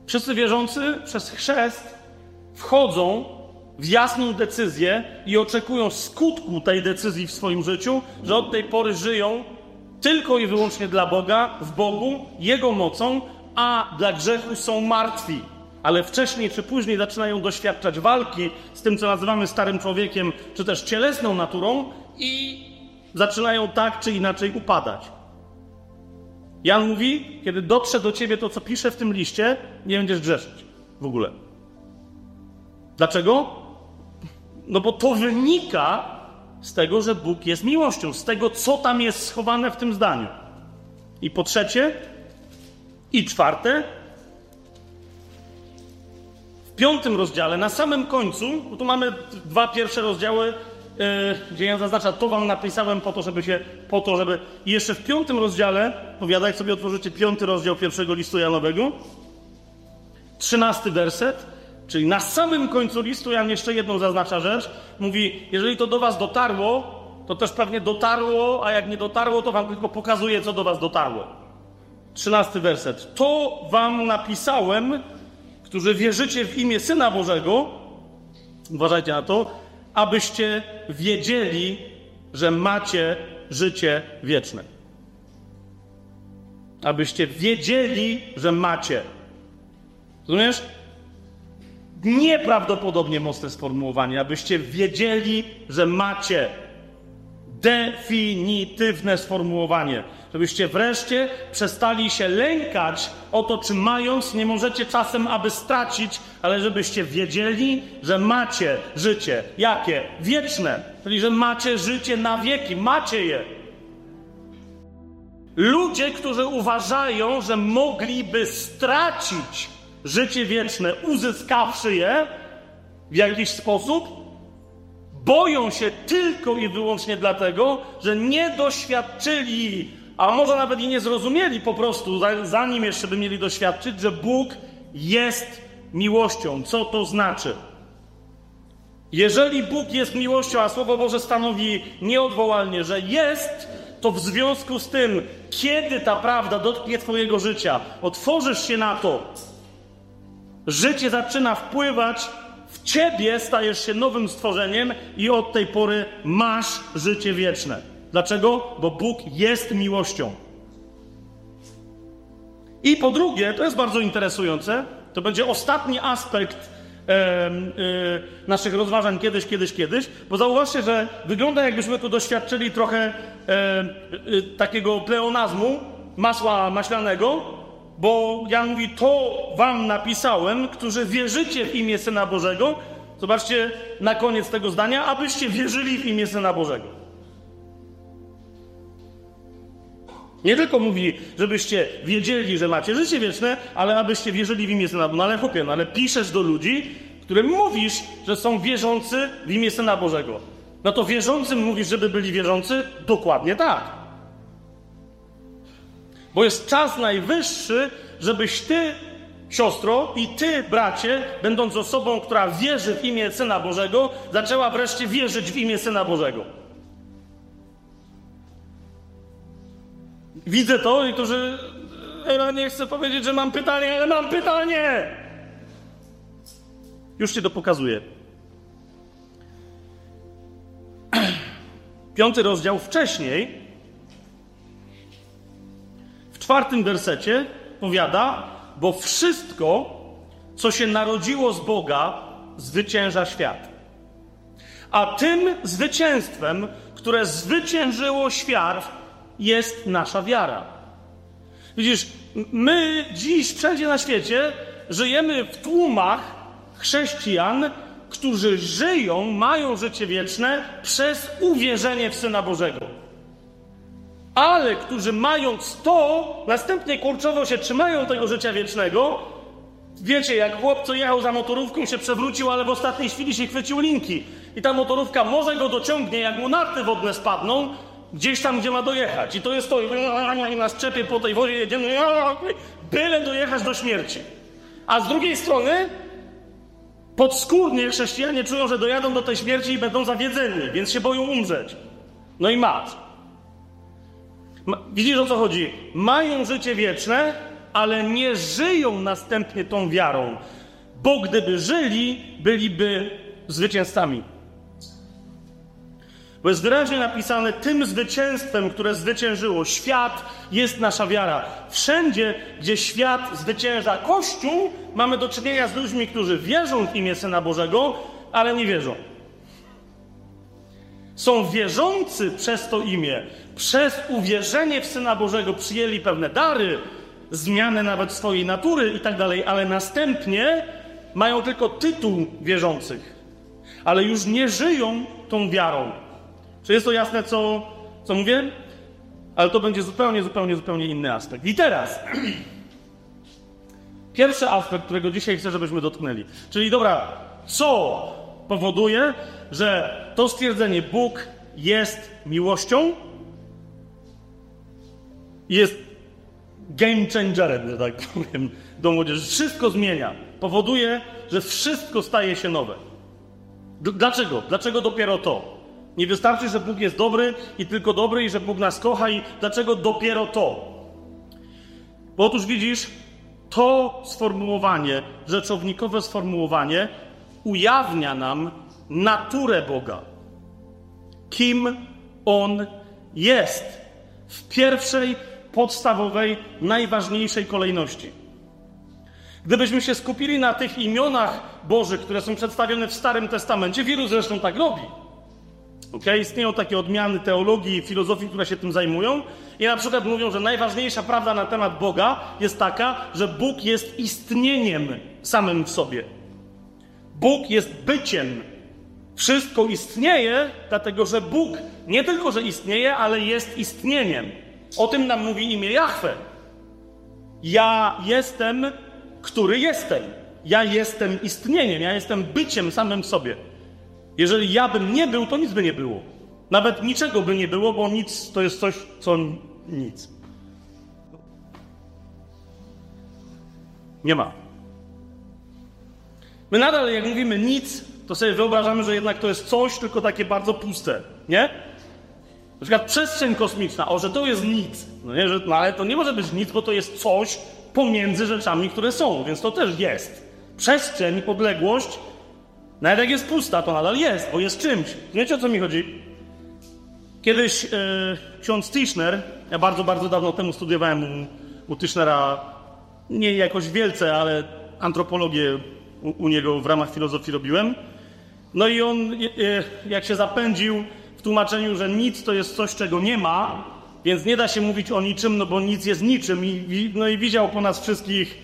Wszyscy wierzący przez chrzest wchodzą w jasną decyzję i oczekują skutku tej decyzji w swoim życiu, że od tej pory żyją tylko i wyłącznie dla Boga, w Bogu, Jego mocą, a dla grzechu są martwi ale wcześniej czy później zaczynają doświadczać walki z tym, co nazywamy starym człowiekiem, czy też cielesną naturą i zaczynają tak czy inaczej upadać. Jan mówi, kiedy dotrze do ciebie to, co pisze w tym liście, nie będziesz grzeszyć w ogóle. Dlaczego? No bo to wynika z tego, że Bóg jest miłością, z tego, co tam jest schowane w tym zdaniu. I po trzecie, i czwarte, piątym rozdziale, na samym końcu, bo tu mamy dwa pierwsze rozdziały, yy, gdzie ja zaznaczam, to wam napisałem po to, żeby się, po to, żeby... I jeszcze w piątym rozdziale, powiada, jak sobie otworzycie piąty rozdział pierwszego listu Janowego, trzynasty werset, czyli na samym końcu listu Jan jeszcze jedną zaznacza rzecz, mówi, jeżeli to do was dotarło, to też pewnie dotarło, a jak nie dotarło, to wam tylko pokazuje, co do was dotarło. Trzynasty werset. To wam napisałem, którzy wierzycie w imię Syna Bożego, uważajcie na to, abyście wiedzieli, że macie życie wieczne. Abyście wiedzieli, że macie. Rozumiesz? Nieprawdopodobnie mocne sformułowanie, abyście wiedzieli, że macie. Definitywne sformułowanie żebyście wreszcie przestali się lękać o to, czy mając nie możecie czasem, aby stracić, ale żebyście wiedzieli, że macie życie. Jakie? Wieczne. Czyli, że macie życie na wieki. Macie je. Ludzie, którzy uważają, że mogliby stracić życie wieczne, uzyskawszy je w jakiś sposób, boją się tylko i wyłącznie dlatego, że nie doświadczyli a może nawet i nie zrozumieli po prostu, zanim jeszcze by mieli doświadczyć, że Bóg jest miłością. Co to znaczy? Jeżeli Bóg jest miłością, a Słowo Boże stanowi nieodwołalnie, że jest, to w związku z tym, kiedy ta prawda dotknie Twojego życia, otworzysz się na to, życie zaczyna wpływać w Ciebie, stajesz się nowym stworzeniem i od tej pory masz życie wieczne. Dlaczego? Bo Bóg jest miłością. I po drugie, to jest bardzo interesujące, To będzie ostatni aspekt e, e, naszych rozważań kiedyś, kiedyś, kiedyś, bo zauważcie, że wygląda jakbyśmy tu doświadczyli trochę e, takiego pleonazmu, masła maślanego, bo Jan mówi, to wam napisałem, którzy wierzycie w imię Syna Bożego. Zobaczcie na koniec tego zdania, abyście wierzyli w imię Syna Bożego. Nie tylko mówi, żebyście wiedzieli, że macie życie wieczne, ale abyście wierzyli w imię Syna. No ale chłopie, no ale piszesz do ludzi, którym mówisz, że są wierzący w imię Syna Bożego. No to wierzącym mówisz, żeby byli wierzący? Dokładnie tak. Bo jest czas najwyższy, żebyś ty, siostro, i ty, bracie, będąc osobą, która wierzy w imię Syna Bożego, zaczęła wreszcie wierzyć w imię Syna Bożego. Widzę to, niektórzy. Ja nie chcę powiedzieć, że mam pytanie, ale mam pytanie! Już ci to pokazuję. Piąty rozdział wcześniej, w czwartym wersecie, powiada, bo wszystko, co się narodziło z Boga, zwycięża świat. A tym zwycięstwem, które zwyciężyło świat, jest nasza wiara. Widzisz, my dziś wszędzie na świecie żyjemy w tłumach chrześcijan, którzy żyją, mają życie wieczne przez uwierzenie w Syna Bożego. Ale którzy mając to, następnie kurczowo się trzymają tego życia wiecznego. Wiecie, jak chłop, co jechał za motorówką, się przewrócił, ale w ostatniej chwili się chwycił linki. I ta motorówka może go dociągnie, jak mu narty wodne spadną, Gdzieś tam, gdzie ma dojechać. I to jest to, i na szczepie po tej wodzie jedziemy, byle dojechać do śmierci. A z drugiej strony, podskórnie chrześcijanie czują, że dojadą do tej śmierci i będą zawiedzeni, więc się boją umrzeć. No i mat. Widzisz o co chodzi? Mają życie wieczne, ale nie żyją następnie tą wiarą, bo gdyby żyli, byliby zwycięzcami. Bo jest wyraźnie napisane, tym zwycięstwem, które zwyciężyło świat, jest nasza wiara. Wszędzie, gdzie świat zwycięża Kościół, mamy do czynienia z ludźmi, którzy wierzą w imię Syna Bożego, ale nie wierzą. Są wierzący przez to imię, przez uwierzenie w Syna Bożego przyjęli pewne dary, zmianę nawet swojej natury i tak dalej, ale następnie mają tylko tytuł wierzących, ale już nie żyją tą wiarą. Czy jest to jasne, co, co mówię? Ale to będzie zupełnie, zupełnie, zupełnie inny aspekt. I teraz. Pierwszy aspekt, którego dzisiaj chcę, żebyśmy dotknęli. Czyli dobra, co powoduje, że to stwierdzenie Bóg jest miłością, jest game changerem, że tak powiem, do młodzieży. Wszystko zmienia. Powoduje, że wszystko staje się nowe. Dlaczego? Dlaczego dopiero to? Nie wystarczy, że Bóg jest dobry i tylko dobry i że Bóg nas kocha i dlaczego dopiero to? Bo otóż widzisz, to sformułowanie, rzeczownikowe sformułowanie ujawnia nam naturę Boga. Kim On jest w pierwszej, podstawowej, najważniejszej kolejności. Gdybyśmy się skupili na tych imionach Bożych, które są przedstawione w Starym Testamencie, wielu zresztą tak robi Okay? Istnieją takie odmiany teologii i filozofii, które się tym zajmują. I na przykład mówią, że najważniejsza prawda na temat Boga jest taka, że Bóg jest istnieniem samym w sobie. Bóg jest byciem. Wszystko istnieje, dlatego że Bóg nie tylko, że istnieje, ale jest istnieniem. O tym nam mówi imię Jahwe. Ja jestem, który jestem. Ja jestem istnieniem, ja jestem byciem samym w sobie. Jeżeli ja bym nie był, to nic by nie było. Nawet niczego by nie było, bo nic to jest coś, co nic. Nie ma. My nadal, jak mówimy nic, to sobie wyobrażamy, że jednak to jest coś, tylko takie bardzo puste, nie? Na przykład przestrzeń kosmiczna, o, że to jest nic. No, nie, że, no ale to nie może być nic, bo to jest coś pomiędzy rzeczami, które są, więc to też jest. Przestrzeń, podległość nawet jak jest pusta, to nadal jest, bo jest czymś. Wiecie o co mi chodzi? Kiedyś e, ksiądz Tischner, ja bardzo, bardzo dawno temu studiowałem u, u Tischnera, nie jakoś wielce, ale, antropologię u, u niego w ramach filozofii robiłem. No i on, jak się zapędził w tłumaczeniu, że nic to jest coś, czego nie ma, więc nie da się mówić o niczym, no bo nic jest niczym. I, no i widział po nas wszystkich,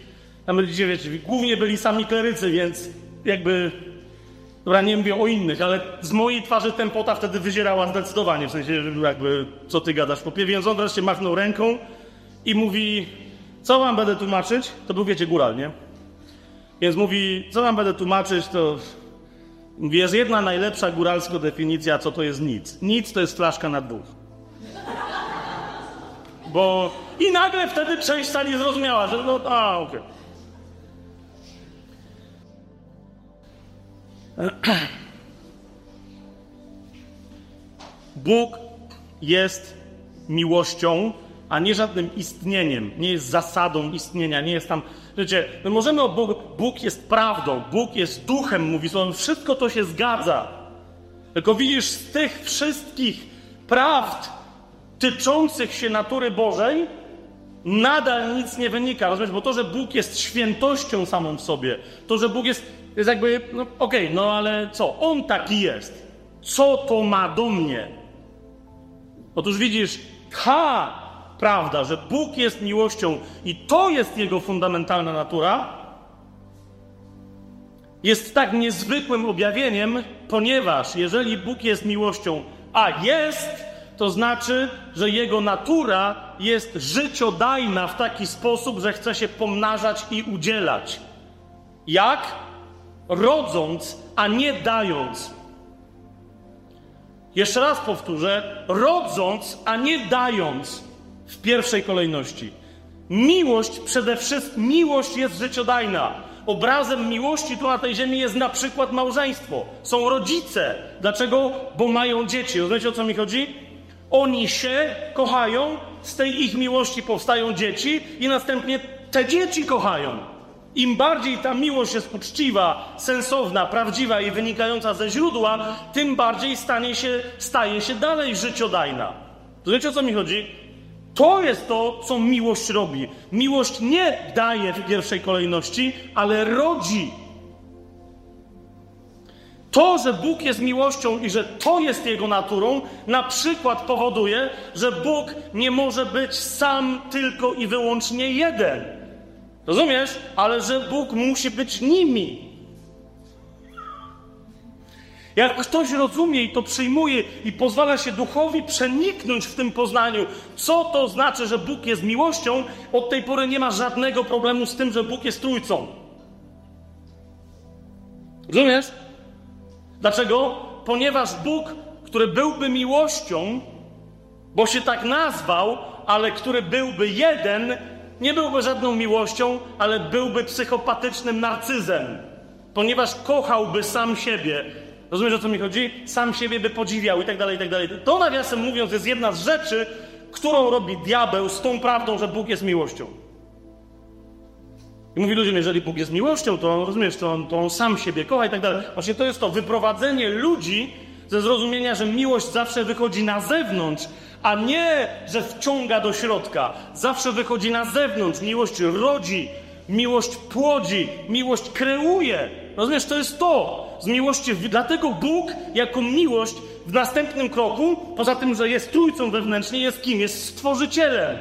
tam wiecie, wiecie, głównie byli sami klerycy, więc jakby, dobra, nie mówię o innych, ale z mojej twarzy tempota wtedy wyzierała zdecydowanie, w sensie, jakby, co ty gadasz popie, więc on wreszcie machnął ręką i mówi, co wam będę tłumaczyć? To był, wiecie, góral, nie? Więc mówi, co wam będę tłumaczyć, to mówi, jest jedna najlepsza góralska definicja, co to jest nic. Nic to jest flaszka na dwóch. Bo i nagle wtedy część sali zrozumiała, że no, a, okej. Okay. Bóg jest miłością, a nie żadnym istnieniem, nie jest zasadą istnienia, nie jest tam. Wiecie, my możemy o Bogu, Bóg jest prawdą, Bóg jest duchem, mówi słowem, wszystko to się zgadza. Tylko widzisz, z tych wszystkich prawd tyczących się natury Bożej, nadal nic nie wynika. Rozumiesz? Bo to, że Bóg jest świętością samą w sobie, to, że Bóg jest, jest jakby, no okej, okay, no ale co? On taki jest. Co to ma do mnie? Otóż widzisz, ha, prawda, że Bóg jest miłością i to jest Jego fundamentalna natura, jest tak niezwykłym objawieniem, ponieważ jeżeli Bóg jest miłością, a jest, to znaczy, że Jego natura jest życiodajna w taki sposób, że chce się pomnażać i udzielać. Jak? Rodząc, a nie dając. Jeszcze raz powtórzę: rodząc, a nie dając w pierwszej kolejności. Miłość przede wszystkim, miłość jest życiodajna. Obrazem miłości tu na tej ziemi jest na przykład małżeństwo. Są rodzice. Dlaczego? Bo mają dzieci. Rozumiecie o co mi chodzi? Oni się kochają, z tej ich miłości powstają dzieci i następnie te dzieci kochają. Im bardziej ta miłość jest uczciwa, sensowna, prawdziwa i wynikająca ze źródła, tym bardziej stanie się, staje się dalej życiodajna. Rozumiecie o co mi chodzi? To jest to, co miłość robi. Miłość nie daje w pierwszej kolejności, ale rodzi. To, że Bóg jest miłością i że to jest Jego naturą, na przykład powoduje, że Bóg nie może być sam tylko i wyłącznie jeden. Rozumiesz? Ale że Bóg musi być nimi. Jak ktoś rozumie i to przyjmuje i pozwala się duchowi przeniknąć w tym poznaniu, co to znaczy, że Bóg jest miłością, od tej pory nie ma żadnego problemu z tym, że Bóg jest trójcą. Rozumiesz? Dlaczego? Ponieważ Bóg, który byłby miłością, bo się tak nazwał, ale który byłby jeden, nie byłby żadną miłością, ale byłby psychopatycznym narcyzem, ponieważ kochałby sam siebie Rozumiesz, o co mi chodzi? Sam siebie by podziwiał i tak dalej, i tak dalej. To nawiasem mówiąc jest jedna z rzeczy, którą robi diabeł z tą prawdą, że Bóg jest miłością. I mówi ludziom, jeżeli Bóg jest miłością, to rozumiesz, to on, to on sam siebie kocha i tak dalej. Właśnie to jest to wyprowadzenie ludzi ze zrozumienia, że miłość zawsze wychodzi na zewnątrz, a nie, że wciąga do środka. Zawsze wychodzi na zewnątrz. Miłość rodzi, miłość płodzi, miłość kreuje. Rozumiesz, to jest to z miłości. Dlatego Bóg jako miłość w następnym kroku, poza tym, że jest trójcą wewnętrznie, jest kim? Jest stworzycielem.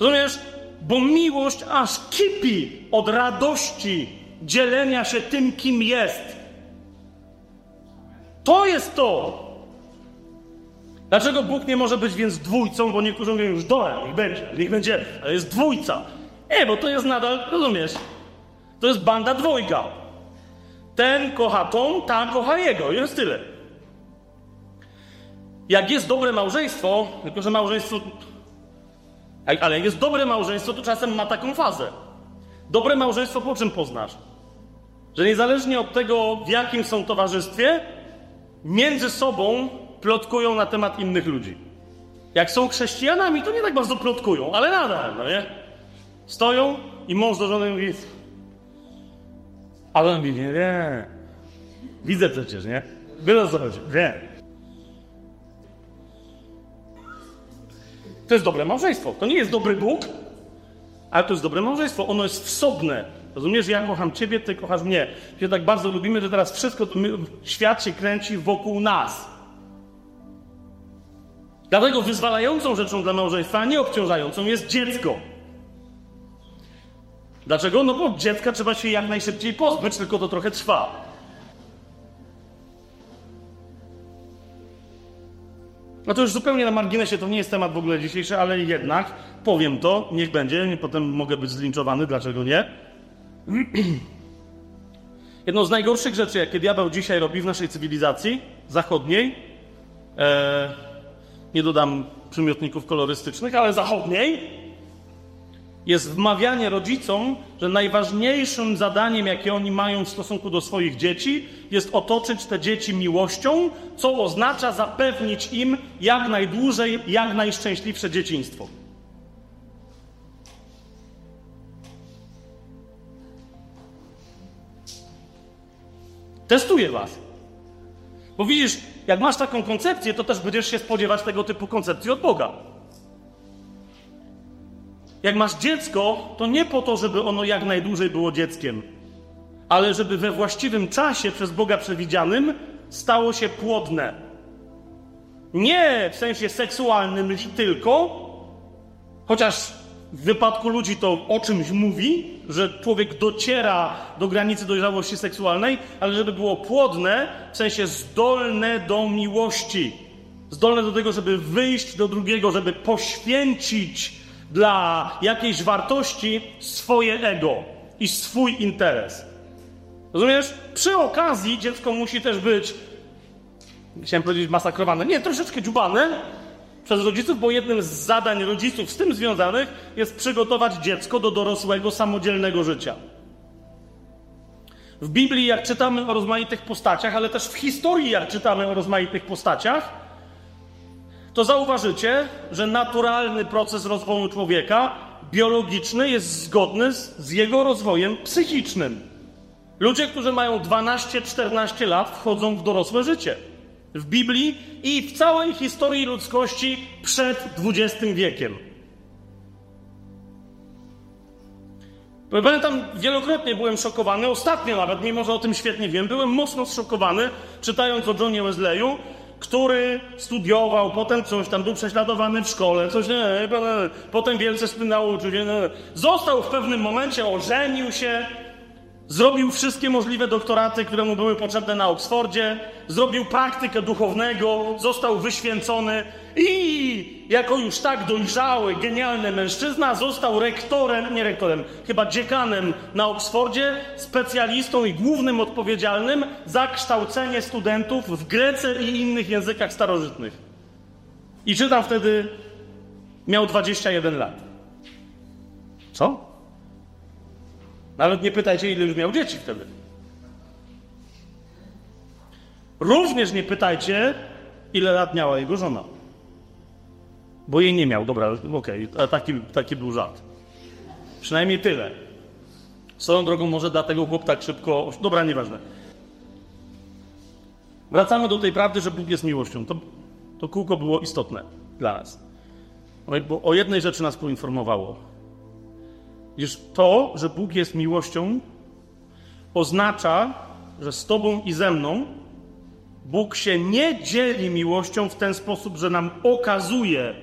Rozumiesz? Bo miłość aż kipi od radości dzielenia się tym, kim jest. To jest to. Dlaczego Bóg nie może być więc dwójcą? Bo niektórzy mówią już dole, niech będzie, niech będzie, ale jest dwójca. Nie, bo to jest nadal, rozumiesz? To jest banda dwojga. Ten kocha tą, ta kocha jego. Jest tyle. Jak jest dobre małżeństwo, tylko że małżeństwo. Ale jak jest dobre małżeństwo, to czasem ma taką fazę. Dobre małżeństwo po czym poznasz? Że niezależnie od tego, w jakim są towarzystwie, między sobą plotkują na temat innych ludzi. Jak są chrześcijanami, to nie tak bardzo plotkują, ale nadal, no nie? Stoją i mąż do żony mówi, ale on mówi, nie, nie. Widzę przecież, nie? Wiele co chodzi, wiem. To jest dobre małżeństwo. To nie jest dobry Bóg, ale to jest dobre małżeństwo. Ono jest wsobne. Rozumiesz, ja kocham ciebie, ty kochasz mnie. Się tak bardzo lubimy, że teraz wszystko, my, świat się kręci wokół nas. Dlatego wyzwalającą rzeczą dla małżeństwa, a nie obciążającą jest dziecko. Dlaczego? No bo dziecka trzeba się jak najszybciej pozbyć, tylko to trochę trwa. No to już zupełnie na marginesie, to nie jest temat w ogóle dzisiejszy, ale jednak powiem to, niech będzie, potem mogę być zlinczowany, dlaczego nie? Jedną z najgorszych rzeczy, jakie diabeł dzisiaj robi w naszej cywilizacji zachodniej, e, nie dodam przymiotników kolorystycznych, ale zachodniej, jest wmawianie rodzicom, że najważniejszym zadaniem, jakie oni mają w stosunku do swoich dzieci, jest otoczyć te dzieci miłością, co oznacza zapewnić im jak najdłużej, jak najszczęśliwsze dzieciństwo. Testuję was. Bo widzisz, jak masz taką koncepcję, to też będziesz się spodziewać tego typu koncepcji od Boga. Jak masz dziecko, to nie po to, żeby ono jak najdłużej było dzieckiem, ale żeby we właściwym czasie przez Boga przewidzianym stało się płodne. Nie w sensie seksualnym tylko, chociaż w wypadku ludzi to o czymś mówi, że człowiek dociera do granicy dojrzałości seksualnej, ale żeby było płodne, w sensie zdolne do miłości, zdolne do tego, żeby wyjść do drugiego, żeby poświęcić dla jakiejś wartości swoje ego i swój interes. Rozumiesz? Przy okazji dziecko musi też być, chciałem powiedzieć masakrowane, nie, troszeczkę dziubane przez rodziców, bo jednym z zadań rodziców z tym związanych jest przygotować dziecko do dorosłego, samodzielnego życia. W Biblii, jak czytamy o rozmaitych postaciach, ale też w historii, jak czytamy o rozmaitych postaciach, to zauważycie, że naturalny proces rozwoju człowieka, biologiczny, jest zgodny z, z jego rozwojem psychicznym. Ludzie, którzy mają 12-14 lat, wchodzą w dorosłe życie. W Biblii i w całej historii ludzkości przed XX wiekiem. Pamiętam, wielokrotnie byłem szokowany, ostatnio nawet, mimo że o tym świetnie wiem, byłem mocno zszokowany, czytając o Johnie Wesleyu, który studiował, potem coś tam był prześladowany w szkole, coś nie, potem wielce nauczył. Nie, Został w pewnym momencie, ożenił się, zrobił wszystkie możliwe doktoraty, które mu były potrzebne na Oksfordzie, zrobił praktykę duchownego, został wyświęcony i jako już tak dojrzały, genialny mężczyzna został rektorem, nie rektorem, chyba dziekanem na Oksfordzie, specjalistą i głównym odpowiedzialnym za kształcenie studentów w Grece i innych językach starożytnych. I czytam wtedy, miał 21 lat. Co? Nawet nie pytajcie, ile już miał dzieci wtedy. Również nie pytajcie, ile lat miała jego żona. Bo jej nie miał. Dobra, okej, okay, taki, taki był żart. Przynajmniej tyle. Swoją drogą może dlatego chłop tak szybko... Dobra, nieważne. Wracamy do tej prawdy, że Bóg jest miłością. To, to kółko było istotne dla nas. Bo o jednej rzeczy nas poinformowało. Iż to, że Bóg jest miłością, oznacza, że z Tobą i ze mną Bóg się nie dzieli miłością w ten sposób, że nam okazuje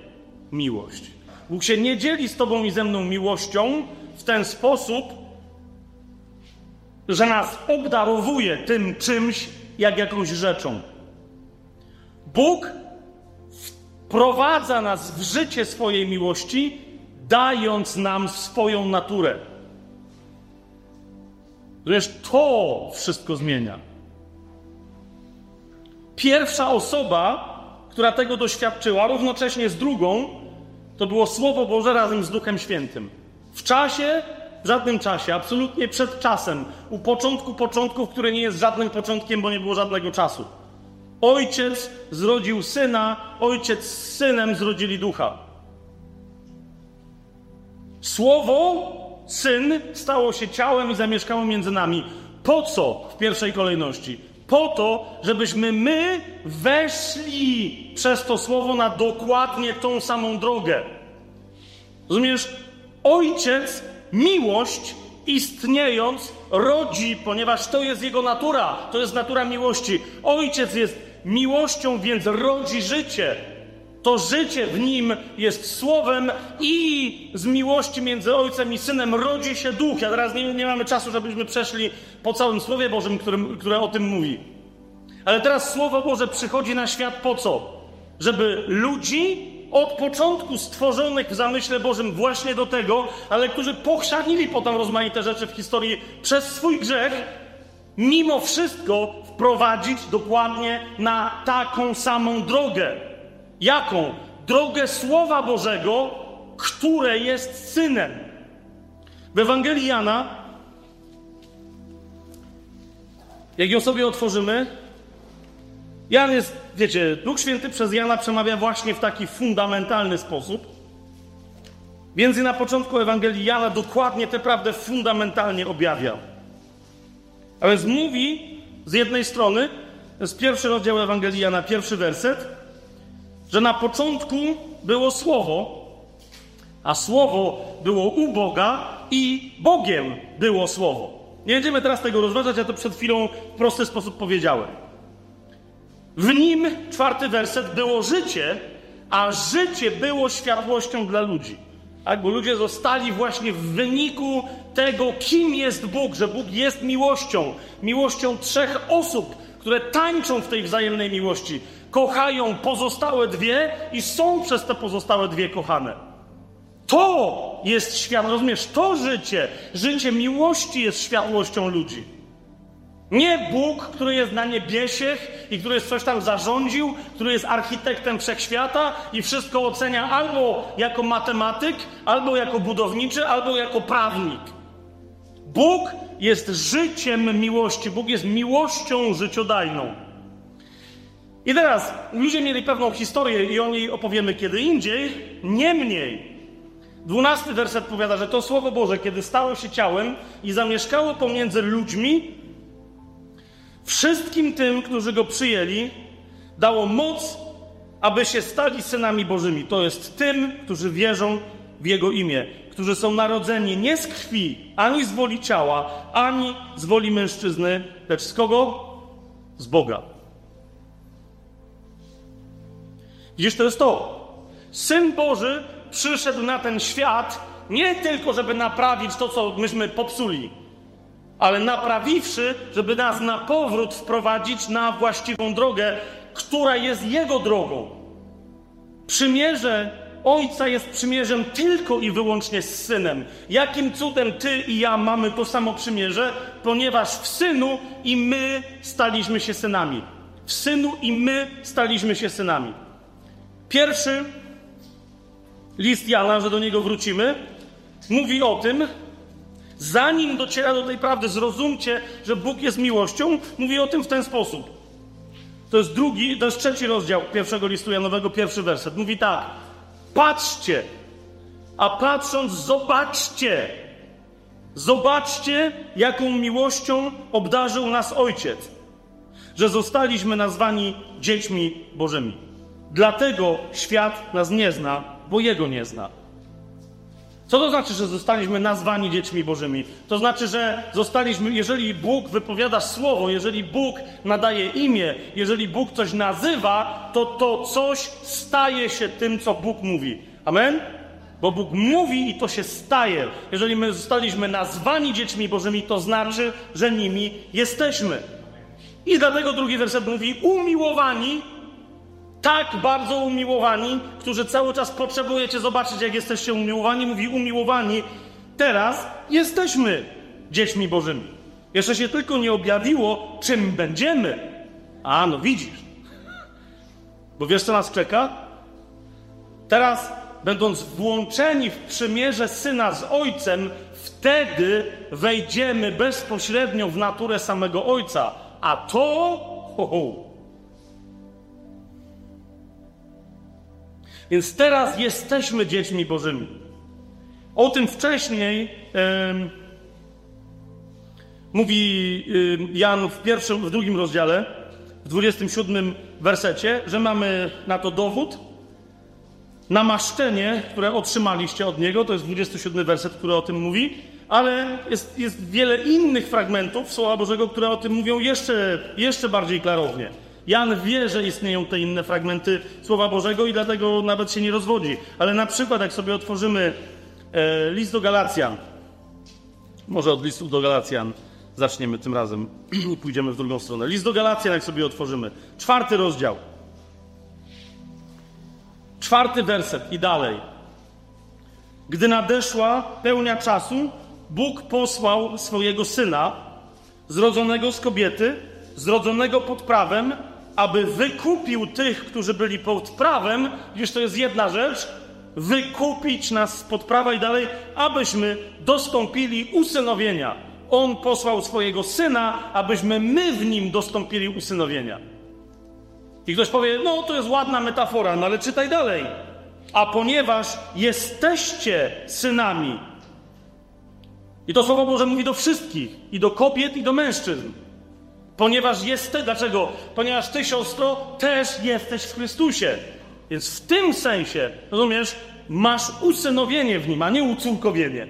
miłość. Bóg się nie dzieli z Tobą i ze mną miłością w ten sposób, że nas obdarowuje tym czymś, jak jakąś rzeczą. Bóg wprowadza nas w życie swojej miłości dając nam swoją naturę. Zresztą to wszystko zmienia. Pierwsza osoba, która tego doświadczyła, równocześnie z drugą, to było Słowo Boże razem z Duchem Świętym. W czasie, w żadnym czasie, absolutnie przed czasem, u początku początków, który nie jest żadnym początkiem, bo nie było żadnego czasu. Ojciec zrodził syna, ojciec z synem zrodzili ducha. Słowo, syn, stało się ciałem i zamieszkało między nami. Po co w pierwszej kolejności? Po to, żebyśmy my weszli przez to słowo na dokładnie tą samą drogę. Rozumiesz? Ojciec, miłość istniejąc, rodzi, ponieważ to jest jego natura, to jest natura miłości. Ojciec jest miłością, więc rodzi życie. To życie w nim jest słowem i z miłości między ojcem i synem rodzi się duch. Ja teraz nie, nie mamy czasu, żebyśmy przeszli po całym Słowie Bożym, którym, które o tym mówi. Ale teraz Słowo Boże przychodzi na świat po co? Żeby ludzi od początku stworzonych w zamyśle Bożym właśnie do tego, ale którzy pochrzanili potem rozmaite rzeczy w historii przez swój grzech, mimo wszystko wprowadzić dokładnie na taką samą drogę. Jaką? Drogę Słowa Bożego, które jest synem. W Ewangelii Jana, jak ją sobie otworzymy, Jan jest, wiecie, Duch Święty przez Jana przemawia właśnie w taki fundamentalny sposób. Więc na początku Ewangelii Jana dokładnie tę prawdę fundamentalnie objawia. A więc mówi z jednej strony, jest pierwszy rozdział Ewangelii Jana, pierwszy werset, że na początku było Słowo, a Słowo było u Boga i Bogiem było Słowo. Nie będziemy teraz tego rozważać, ja to przed chwilą w prosty sposób powiedziałem. W nim, czwarty werset, było życie, a życie było światłością dla ludzi. Tak, bo ludzie zostali właśnie w wyniku tego, kim jest Bóg, że Bóg jest miłością, miłością trzech osób, które tańczą w tej wzajemnej miłości, kochają pozostałe dwie i są przez te pozostałe dwie kochane. To jest świat, rozumiesz? To życie, życie miłości jest światłością ludzi. Nie Bóg, który jest na niebiesiech i który coś tam zarządził, który jest architektem wszechświata i wszystko ocenia albo jako matematyk, albo jako budowniczy, albo jako prawnik. Bóg jest życiem miłości. Bóg jest miłością życiodajną. I teraz ludzie mieli pewną historię i o niej opowiemy kiedy indziej. Niemniej, dwunasty werset powiada, że to Słowo Boże, kiedy stało się ciałem i zamieszkało pomiędzy ludźmi, Wszystkim tym, którzy go przyjęli, dało moc, aby się stali synami Bożymi. To jest tym, którzy wierzą w Jego imię, którzy są narodzeni nie z krwi, ani z woli ciała, ani z woli mężczyzny, lecz z kogo? Z Boga. Widzisz, to jest to. Syn Boży przyszedł na ten świat nie tylko, żeby naprawić to, co myśmy popsuli, ale naprawiwszy, żeby nas na powrót wprowadzić na właściwą drogę, która jest Jego drogą. Przymierze Ojca jest przymierzem tylko i wyłącznie z Synem. Jakim cudem Ty i ja mamy to samo przymierze? Ponieważ w Synu i my staliśmy się synami. W Synu i my staliśmy się synami. Pierwszy list Jana, że do niego wrócimy, mówi o tym, Zanim dociera do tej prawdy, zrozumcie, że Bóg jest miłością, mówi o tym w ten sposób. To jest drugi, to jest trzeci rozdział pierwszego listu Janowego, pierwszy werset. Mówi tak: Patrzcie, a patrząc, zobaczcie. Zobaczcie, jaką miłością obdarzył nas Ojciec, że zostaliśmy nazwani dziećmi Bożymi. Dlatego świat nas nie zna, bo Jego nie zna. Co to znaczy, że zostaliśmy nazwani dziećmi Bożymi? To znaczy, że zostaliśmy, jeżeli Bóg wypowiada słowo, jeżeli Bóg nadaje imię, jeżeli Bóg coś nazywa, to to coś staje się tym, co Bóg mówi. Amen? Bo Bóg mówi i to się staje. Jeżeli my zostaliśmy nazwani dziećmi Bożymi, to znaczy, że nimi jesteśmy. I dlatego drugi werset mówi: umiłowani tak bardzo umiłowani, którzy cały czas potrzebujecie zobaczyć, jak jesteście umiłowani, mówi umiłowani, teraz jesteśmy dziećmi Bożymi. Jeszcze się tylko nie objawiło, czym będziemy. A, no widzisz. Bo wiesz, co nas czeka? Teraz, będąc włączeni w przymierze syna z ojcem, wtedy wejdziemy bezpośrednio w naturę samego ojca. A to. Ho, ho, Więc teraz jesteśmy dziećmi Bożymi. O tym wcześniej mówi Jan w pierwszym, w drugim rozdziale, w 27 wersecie, że mamy na to dowód. namaszczenie, które otrzymaliście od Niego, to jest 27 werset, który o tym mówi, ale jest, jest wiele innych fragmentów Słowa Bożego, które o tym mówią jeszcze, jeszcze bardziej klarownie. Jan wie, że istnieją te inne fragmenty Słowa Bożego i dlatego nawet się nie rozwodzi. Ale na przykład, jak sobie otworzymy e, list do Galacjan, może od listu do Galacjan zaczniemy tym razem i pójdziemy w drugą stronę. List do Galacjan, jak sobie otworzymy. Czwarty rozdział. Czwarty werset i dalej. Gdy nadeszła pełnia czasu, Bóg posłał swojego syna, zrodzonego z kobiety, zrodzonego pod prawem, aby wykupił tych, którzy byli pod prawem, gdyż to jest jedna rzecz, wykupić nas spod prawa i dalej, abyśmy dostąpili usynowienia. On posłał swojego syna, abyśmy my w nim dostąpili usynowienia. I ktoś powie, no to jest ładna metafora, no ale czytaj dalej. A ponieważ jesteście synami, i to Słowo Boże mówi do wszystkich, i do kobiet, i do mężczyzn. Ponieważ jesteś, dlaczego? Ponieważ ty, siostro, też jesteś w Chrystusie. Więc w tym sensie, rozumiesz, masz usynowienie w nim, a nie ucórkowienie.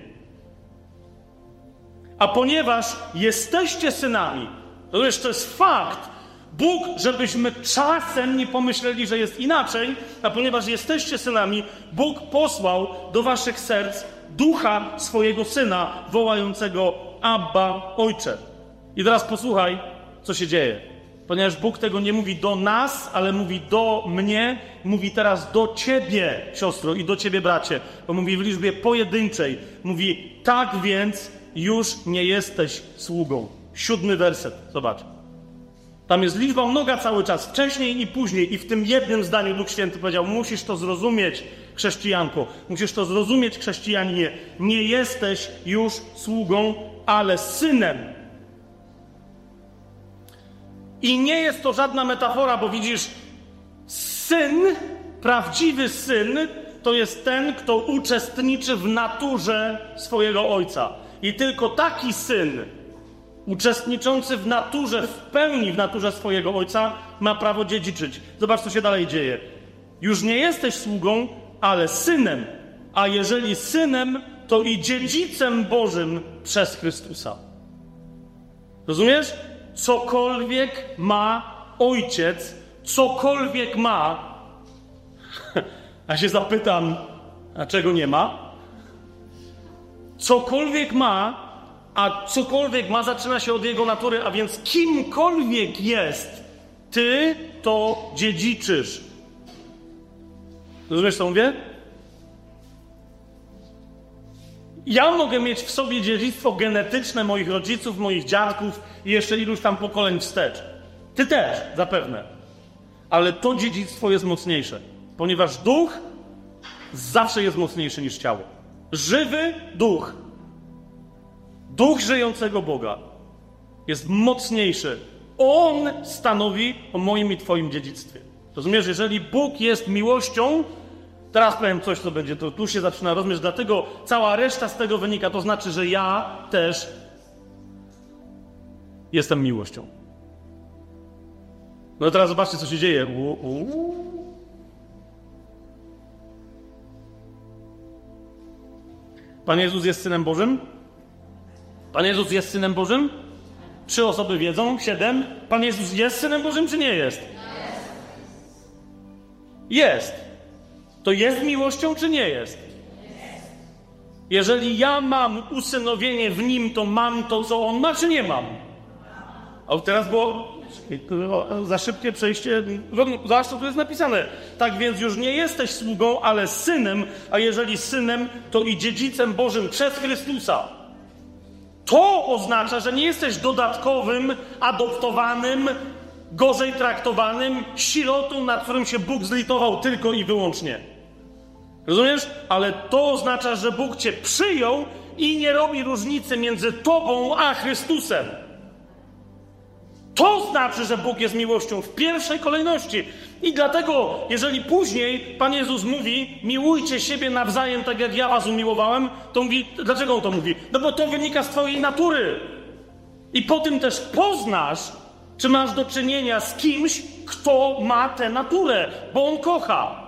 A ponieważ jesteście synami, rozumiesz, to jest fakt, Bóg, żebyśmy czasem nie pomyśleli, że jest inaczej, a ponieważ jesteście synami, Bóg posłał do waszych serc ducha swojego syna, wołającego Abba, Ojcze. I teraz posłuchaj, co się dzieje. Ponieważ Bóg tego nie mówi do nas, ale mówi do mnie, mówi teraz do ciebie, siostro, i do ciebie, bracie, bo mówi w liczbie pojedynczej. Mówi, tak więc już nie jesteś sługą. Siódmy werset, zobacz. Tam jest liczba mnoga cały czas, wcześniej i później, i w tym jednym zdaniu Duch Święty powiedział: Musisz to zrozumieć, chrześcijanko, musisz to zrozumieć, chrześcijaninie. Nie jesteś już sługą, ale synem. I nie jest to żadna metafora, bo widzisz, syn, prawdziwy syn, to jest ten, kto uczestniczy w naturze swojego ojca. I tylko taki syn, uczestniczący w naturze, w pełni w naturze swojego ojca, ma prawo dziedziczyć. Zobacz, co się dalej dzieje. Już nie jesteś sługą, ale synem. A jeżeli synem, to i dziedzicem Bożym przez Chrystusa. Rozumiesz? Cokolwiek ma ojciec, cokolwiek ma, a się zapytam, a czego nie ma? Cokolwiek ma, a cokolwiek ma, zaczyna się od jego natury, a więc kimkolwiek jest, ty to dziedziczysz. Rozumiesz, co mówię? Ja mogę mieć w sobie dziedzictwo genetyczne moich rodziców, moich dziadków i jeszcze iluś tam pokoleń wstecz. Ty też, zapewne. Ale to dziedzictwo jest mocniejsze, ponieważ duch zawsze jest mocniejszy niż ciało. Żywy duch Duch żyjącego Boga jest mocniejszy. On stanowi o moim i Twoim dziedzictwie. Rozumiesz, jeżeli Bóg jest miłością, teraz powiem coś, co będzie, to tu się zaczyna rozumieć, dlatego cała reszta z tego wynika. To znaczy, że ja też jestem miłością. No teraz zobaczcie, co się dzieje. U, u. Pan Jezus jest Synem Bożym? Pan Jezus jest Synem Bożym? Trzy osoby wiedzą, siedem. Pan Jezus jest Synem Bożym, czy nie jest? Jest. To jest miłością, czy nie jest? Jeżeli ja mam usynowienie w nim, to mam to, co on ma, czy nie mam? A teraz było za szybkie przejście. Zobacz, co tu jest napisane. Tak więc już nie jesteś sługą, ale synem, a jeżeli synem, to i dziedzicem Bożym przez Chrystusa. To oznacza, że nie jesteś dodatkowym, adoptowanym, gorzej traktowanym sirotą, nad którym się Bóg zlitował tylko i wyłącznie. Rozumiesz? Ale to oznacza, że Bóg cię przyjął i nie robi różnicy między tobą a Chrystusem. To znaczy, że Bóg jest miłością w pierwszej kolejności. I dlatego, jeżeli później Pan Jezus mówi, miłujcie siebie nawzajem tak jak ja was umiłowałem, to mówi, dlaczego on to mówi? No bo to wynika z Twojej natury. I po tym też poznasz, czy masz do czynienia z kimś, kto ma tę naturę, bo on kocha.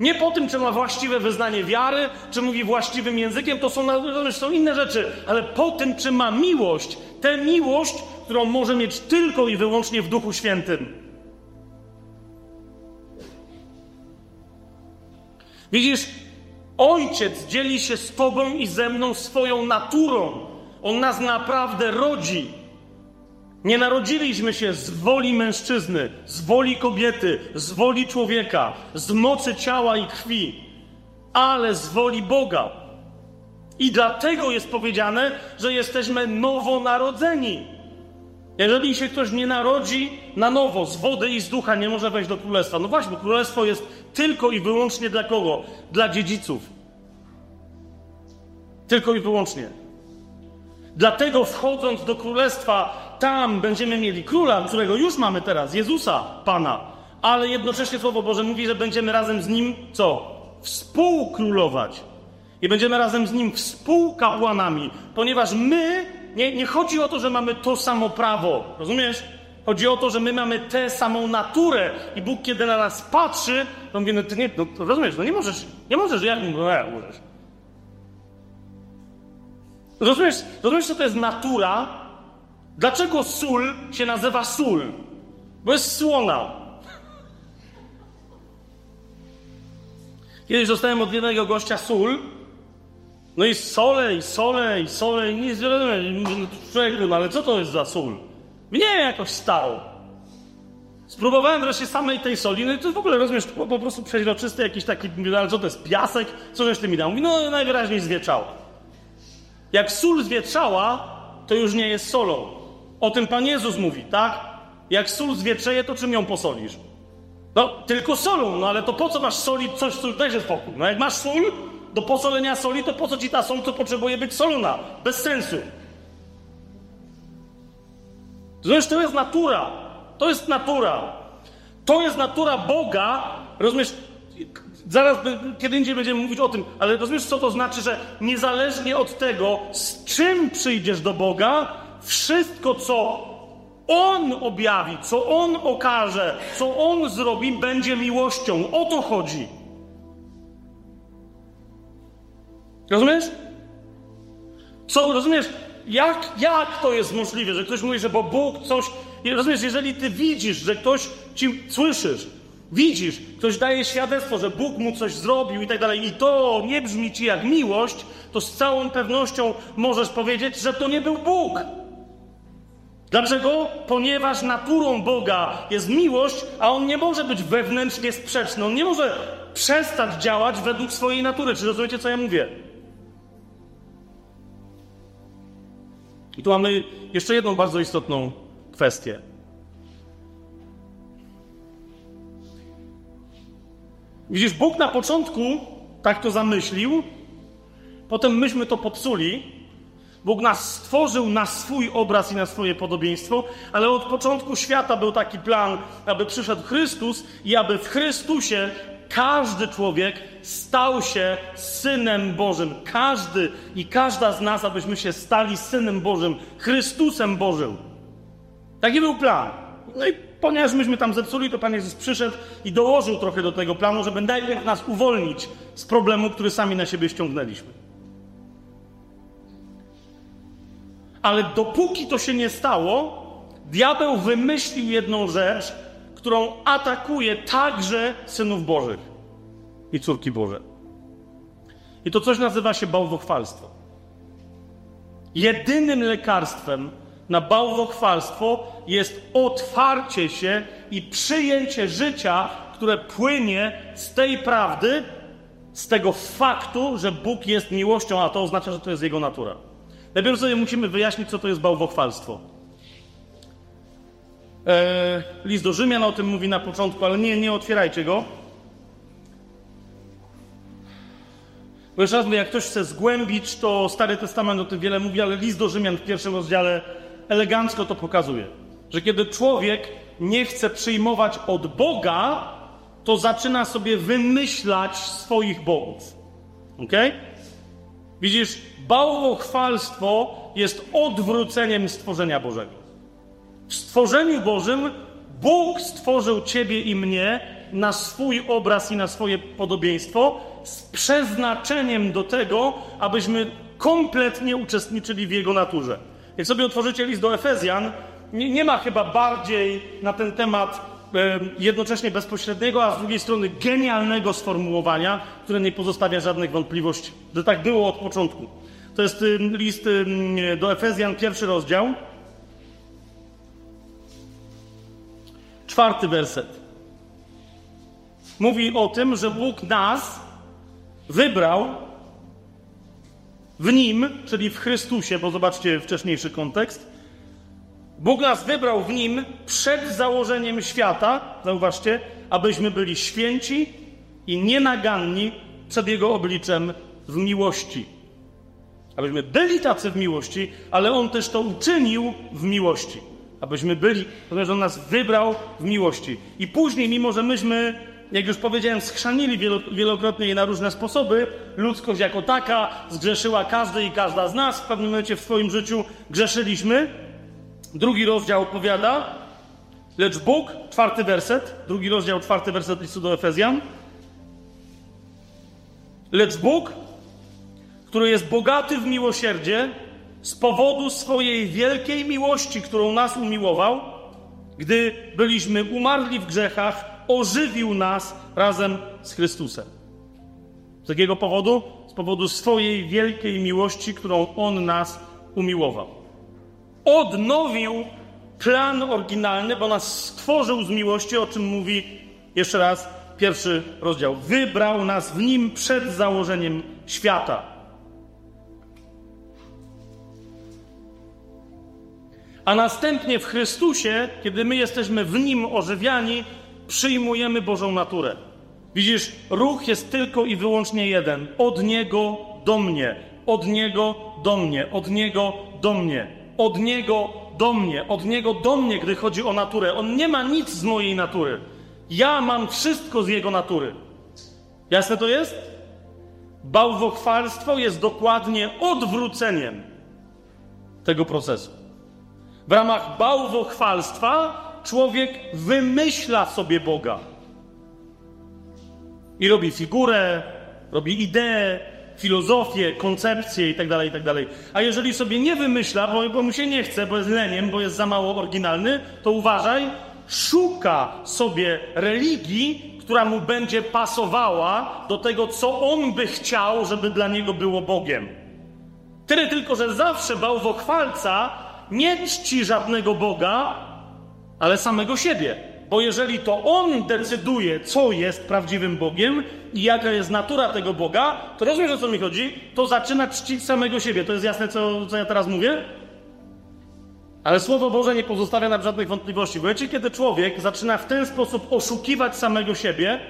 Nie po tym, czy ma właściwe wyznanie wiary, czy mówi właściwym językiem, to są, są inne rzeczy, ale po tym, czy ma miłość, tę miłość, którą może mieć tylko i wyłącznie w Duchu Świętym. Widzisz, Ojciec dzieli się z Tobą i ze mną swoją naturą. On nas naprawdę rodzi. Nie narodziliśmy się z woli mężczyzny, z woli kobiety, z woli człowieka, z mocy ciała i krwi, ale z woli Boga. I dlatego jest powiedziane, że jesteśmy nowonarodzeni. Jeżeli się ktoś nie narodzi na nowo, z wody i z ducha, nie może wejść do królestwa. No właśnie, bo królestwo jest tylko i wyłącznie dla kogo? Dla dziedziców. Tylko i wyłącznie. Dlatego wchodząc do królestwa, tam będziemy mieli króla, którego już mamy teraz, Jezusa, Pana. Ale jednocześnie Słowo Boże mówi, że będziemy razem z Nim co? Współkrólować. I będziemy razem z Nim współkapłanami, ponieważ my, nie, nie chodzi o to, że mamy to samo prawo, rozumiesz? Chodzi o to, że my mamy tę samą naturę i Bóg, kiedy na nas patrzy, to mówi, no ty nie, no, rozumiesz, no nie możesz, nie możesz, jak no, możesz. Rozumiesz, rozumiesz, co to jest natura? Dlaczego sól się nazywa sól? Bo jest słona. Kiedyś dostałem od jednego gościa sól. No i sole, i sole, i sole, i nic nie no ale co to jest za sól? Nie wiem, jakoś starą. Spróbowałem wreszcie samej tej soli, no i to w ogóle, rozumiesz, po, po prostu przeźroczysty jakiś taki, no ale co to jest, piasek? Co żeś ty mi dał? No najwyraźniej zwietrzało. Jak sól zwietrzała, to już nie jest solą. O tym Pan Jezus mówi, tak? Jak sól zwietrzeje, to czym ją posolisz? No, tylko solą, no ale to po co masz solić coś, co dajże spokój. No jak masz sól, do posolenia soli, to po co ci ta sól, to potrzebuje być solona? Bez sensu. Zresztą to jest natura. To jest natura. To jest natura Boga. Rozumiesz? Zaraz, kiedy indziej będziemy mówić o tym, ale rozumiesz, co to znaczy, że niezależnie od tego, z czym przyjdziesz do Boga, wszystko, co On objawi, co On okaże, co On zrobi, będzie miłością. O to chodzi. Rozumiesz? Co, rozumiesz? Jak, jak to jest możliwe, że ktoś mówi, że bo Bóg coś. Rozumiesz, jeżeli ty widzisz, że ktoś ci słyszysz, widzisz, ktoś daje świadectwo, że Bóg mu coś zrobił i tak dalej, i to nie brzmi ci jak miłość, to z całą pewnością możesz powiedzieć, że to nie był Bóg. Dlaczego? Ponieważ naturą Boga jest miłość, a on nie może być wewnętrznie sprzeczny. On nie może przestać działać według swojej natury. Czy rozumiecie, co ja mówię? I tu mamy jeszcze jedną bardzo istotną kwestię. Widzisz, Bóg na początku tak to zamyślił, potem myśmy to popsuli. Bóg nas stworzył na swój obraz i na swoje podobieństwo, ale od początku świata był taki plan, aby przyszedł Chrystus i aby w Chrystusie każdy człowiek stał się synem Bożym. Każdy i każda z nas, abyśmy się stali synem Bożym, Chrystusem Bożym. Taki był plan. No i ponieważ myśmy tam zepsuli, to Pan Jezus przyszedł i dołożył trochę do tego planu, żeby najpierw nas uwolnić z problemu, który sami na siebie ściągnęliśmy. Ale dopóki to się nie stało, diabeł wymyślił jedną rzecz, którą atakuje także synów Bożych i córki Boże. I to coś nazywa się bałwochwalstwo. Jedynym lekarstwem na bałwochwalstwo jest otwarcie się i przyjęcie życia, które płynie z tej prawdy, z tego faktu, że Bóg jest miłością, a to oznacza, że to jest Jego natura. Najpierw sobie musimy wyjaśnić, co to jest bałwochwalstwo. Eee, list do Rzymian o tym mówi na początku, ale nie, nie otwierajcie go. Bo jeszcze raz mówię, jak ktoś chce zgłębić, to Stary Testament o tym wiele mówi, ale list do Rzymian w pierwszym rozdziale elegancko to pokazuje. Że kiedy człowiek nie chce przyjmować od Boga, to zaczyna sobie wymyślać swoich bogów. Ok? Widzisz, bałwochwalstwo jest odwróceniem stworzenia Bożego. W stworzeniu Bożym Bóg stworzył ciebie i mnie na swój obraz i na swoje podobieństwo z przeznaczeniem do tego, abyśmy kompletnie uczestniczyli w Jego naturze. Jak sobie otworzycie list do Efezjan, nie, nie ma chyba bardziej na ten temat jednocześnie bezpośredniego, a z drugiej strony genialnego sformułowania, które nie pozostawia żadnych wątpliwości, że tak było od początku. To jest list do Efezjan, pierwszy rozdział. Czwarty werset. Mówi o tym, że Bóg nas wybrał w Nim, czyli w Chrystusie, bo zobaczcie wcześniejszy kontekst. Bóg nas wybrał w Nim przed założeniem świata, zauważcie, abyśmy byli święci i nienaganni przed Jego obliczem w miłości. Abyśmy byli tacy w miłości, ale On też to uczynił w miłości. Abyśmy byli, ponieważ On nas wybrał w miłości. I później, mimo że myśmy, jak już powiedziałem, schrzanili wielokrotnie je na różne sposoby, ludzkość jako taka zgrzeszyła każdy i każda z nas. W pewnym momencie w swoim życiu grzeszyliśmy. Drugi rozdział opowiada, lecz Bóg, czwarty werset, drugi rozdział, czwarty werset listu do Efezjan. Lecz Bóg, który jest bogaty w miłosierdzie, z powodu swojej wielkiej miłości, którą nas umiłował, gdy byliśmy umarli w grzechach, ożywił nas razem z Chrystusem. Z jakiego powodu? Z powodu swojej wielkiej miłości, którą On nas umiłował. Odnowił plan oryginalny, bo nas stworzył z miłości, o czym mówi jeszcze raz pierwszy rozdział. Wybrał nas w nim przed założeniem świata a następnie w Chrystusie, kiedy my jesteśmy w Nim ożywiani, przyjmujemy Bożą naturę. Widzisz, ruch jest tylko i wyłącznie jeden. Od Niego do mnie, od Niego do mnie, od Niego do mnie, od Niego do mnie, od Niego do mnie, gdy chodzi o naturę. On nie ma nic z mojej natury. Ja mam wszystko z Jego natury. Jasne to jest? Bałwochwalstwo jest dokładnie odwróceniem tego procesu. W ramach bałwochwalstwa człowiek wymyśla sobie Boga. I robi figurę, robi ideę, filozofię, koncepcję itd., tak itd. Tak A jeżeli sobie nie wymyśla, bo, bo mu się nie chce, bo jest leniem, bo jest za mało oryginalny, to uważaj, szuka sobie religii, która mu będzie pasowała do tego, co on by chciał, żeby dla niego było Bogiem. Tyle tylko, że zawsze bałwochwalca nie czci żadnego Boga, ale samego siebie. Bo jeżeli to on decyduje, co jest prawdziwym Bogiem i jaka jest natura tego Boga, to rozumiesz o co mi chodzi? To zaczyna czcić samego siebie. To jest jasne, co, co ja teraz mówię? Ale Słowo Boże nie pozostawia nam żadnych wątpliwości. Bo wiecie, kiedy człowiek zaczyna w ten sposób oszukiwać samego siebie,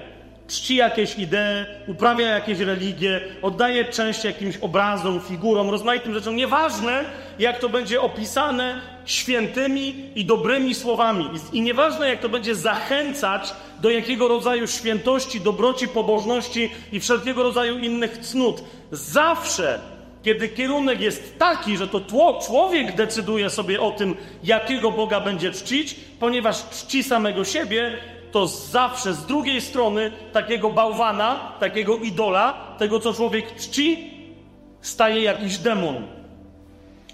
czci jakieś idee, uprawia jakieś religie, oddaje część jakimś obrazom, figurom, rozmaitym rzeczom. Nieważne, jak to będzie opisane świętymi i dobrymi słowami. I, nieważne, jak to będzie zachęcać do jakiego rodzaju świętości, dobroci, pobożności i wszelkiego rodzaju innych cnót. Zawsze kiedy kierunek jest taki, że to tło, człowiek decyduje sobie o tym, jakiego Boga będzie czcić, ponieważ czci samego siebie, to zawsze z drugiej strony takiego bałwana, takiego idola, tego co człowiek czci, staje jakiś demon.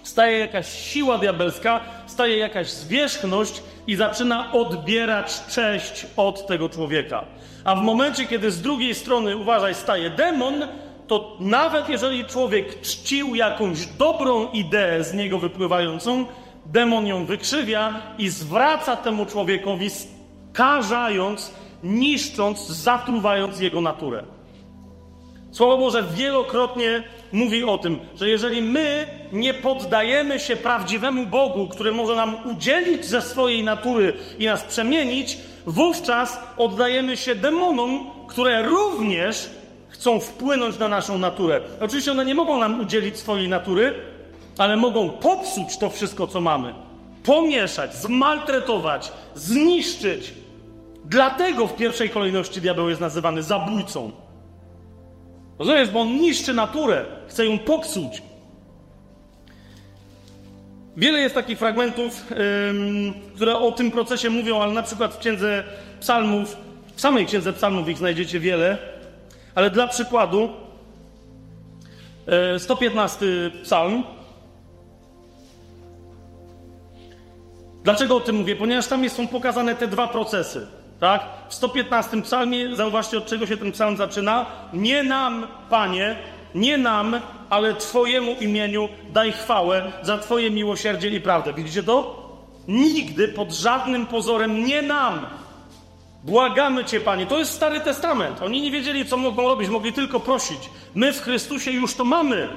Staje jakaś siła diabelska, staje jakaś zwierzchność i zaczyna odbierać cześć od tego człowieka. A w momencie, kiedy z drugiej strony, uważaj, staje demon, to nawet jeżeli człowiek czcił jakąś dobrą ideę z niego wypływającą, demon ją wykrzywia i zwraca temu człowiekowi karzając, niszcząc, zatruwając jego naturę. Słowo Boże wielokrotnie mówi o tym, że jeżeli my nie poddajemy się prawdziwemu Bogu, który może nam udzielić ze swojej natury i nas przemienić, wówczas oddajemy się demonom, które również chcą wpłynąć na naszą naturę. Oczywiście one nie mogą nam udzielić swojej natury, ale mogą popsuć to wszystko, co mamy. Pomieszać, zmaltretować, zniszczyć. Dlatego w pierwszej kolejności diabeł jest nazywany zabójcą. Rozumiesz, bo on niszczy naturę, chce ją popsuć. Wiele jest takich fragmentów, które o tym procesie mówią, ale na przykład w księdze Psalmów, W samej Księdze Psalmów ich znajdziecie wiele, ale dla przykładu 115 e, psalm. Dlaczego o tym mówię? Ponieważ tam są pokazane te dwa procesy. Tak? W 115 psalmie, zauważcie od czego się ten psalm zaczyna. Nie nam, Panie, nie nam, ale Twojemu imieniu daj chwałę za Twoje miłosierdzie i prawdę. Widzicie to? Nigdy pod żadnym pozorem nie nam. Błagamy Cię, Panie. To jest Stary Testament. Oni nie wiedzieli, co mogą robić, mogli tylko prosić. My w Chrystusie już to mamy.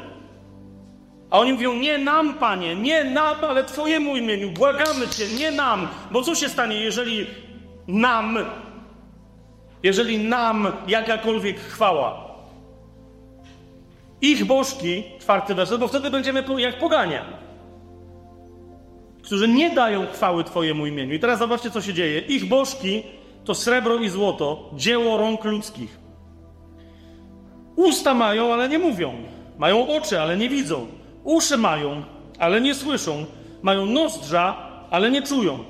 A oni mówią, nie nam, Panie, nie nam, ale Twojemu imieniu. Błagamy Cię, nie nam. Bo co się stanie, jeżeli nam, jeżeli nam jakakolwiek chwała? Ich bożki, czwarty werset, bo wtedy będziemy jak pogania którzy nie dają chwały Twojemu imieniu. I teraz zobaczcie, co się dzieje. Ich bożki to srebro i złoto, dzieło rąk ludzkich. Usta mają, ale nie mówią. Mają oczy, ale nie widzą. Uszy mają, ale nie słyszą. Mają nozdrza, ale nie czują.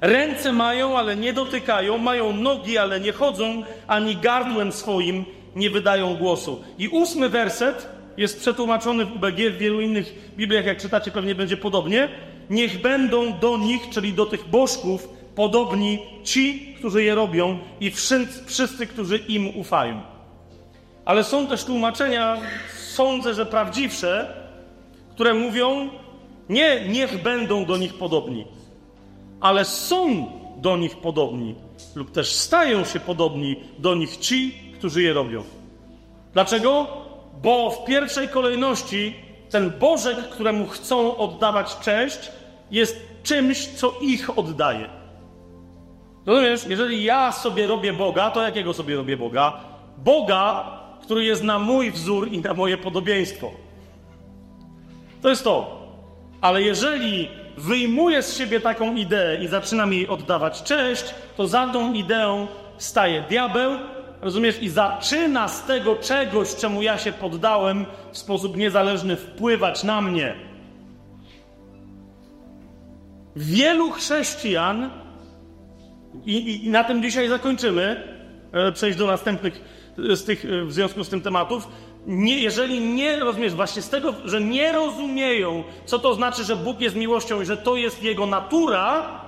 Ręce mają, ale nie dotykają. Mają nogi, ale nie chodzą, ani gardłem swoim nie wydają głosu. I ósmy werset jest przetłumaczony w UBG, w wielu innych Bibliach, jak czytacie, pewnie będzie podobnie. Niech będą do nich, czyli do tych bożków, podobni ci, którzy je robią i wszyscy, wszyscy, którzy im ufają. Ale są też tłumaczenia, sądzę, że prawdziwsze, które mówią, nie niech będą do nich podobni, ale są do nich podobni, lub też stają się podobni do nich ci, którzy je robią. Dlaczego? Bo w pierwszej kolejności ten Bożek, któremu chcą oddawać cześć, jest czymś, co ich oddaje. Rozumiesz? Jeżeli ja sobie robię Boga, to jakiego sobie robię Boga? Boga, który jest na mój wzór i na moje podobieństwo. To jest to. Ale jeżeli wyjmuję z siebie taką ideę i zaczynam jej oddawać cześć, to za tą ideą staje diabeł, rozumiesz, i zaczyna z tego czegoś, czemu ja się poddałem, w sposób niezależny wpływać na mnie. Wielu chrześcijan i, I, na tym dzisiaj zakończymy. E, przejść do następnych z tych, e, w związku z tym tematów. Nie, jeżeli nie rozumiesz, właśnie z tego, że nie rozumieją, co to znaczy, że Bóg jest miłością i że to jest Jego natura,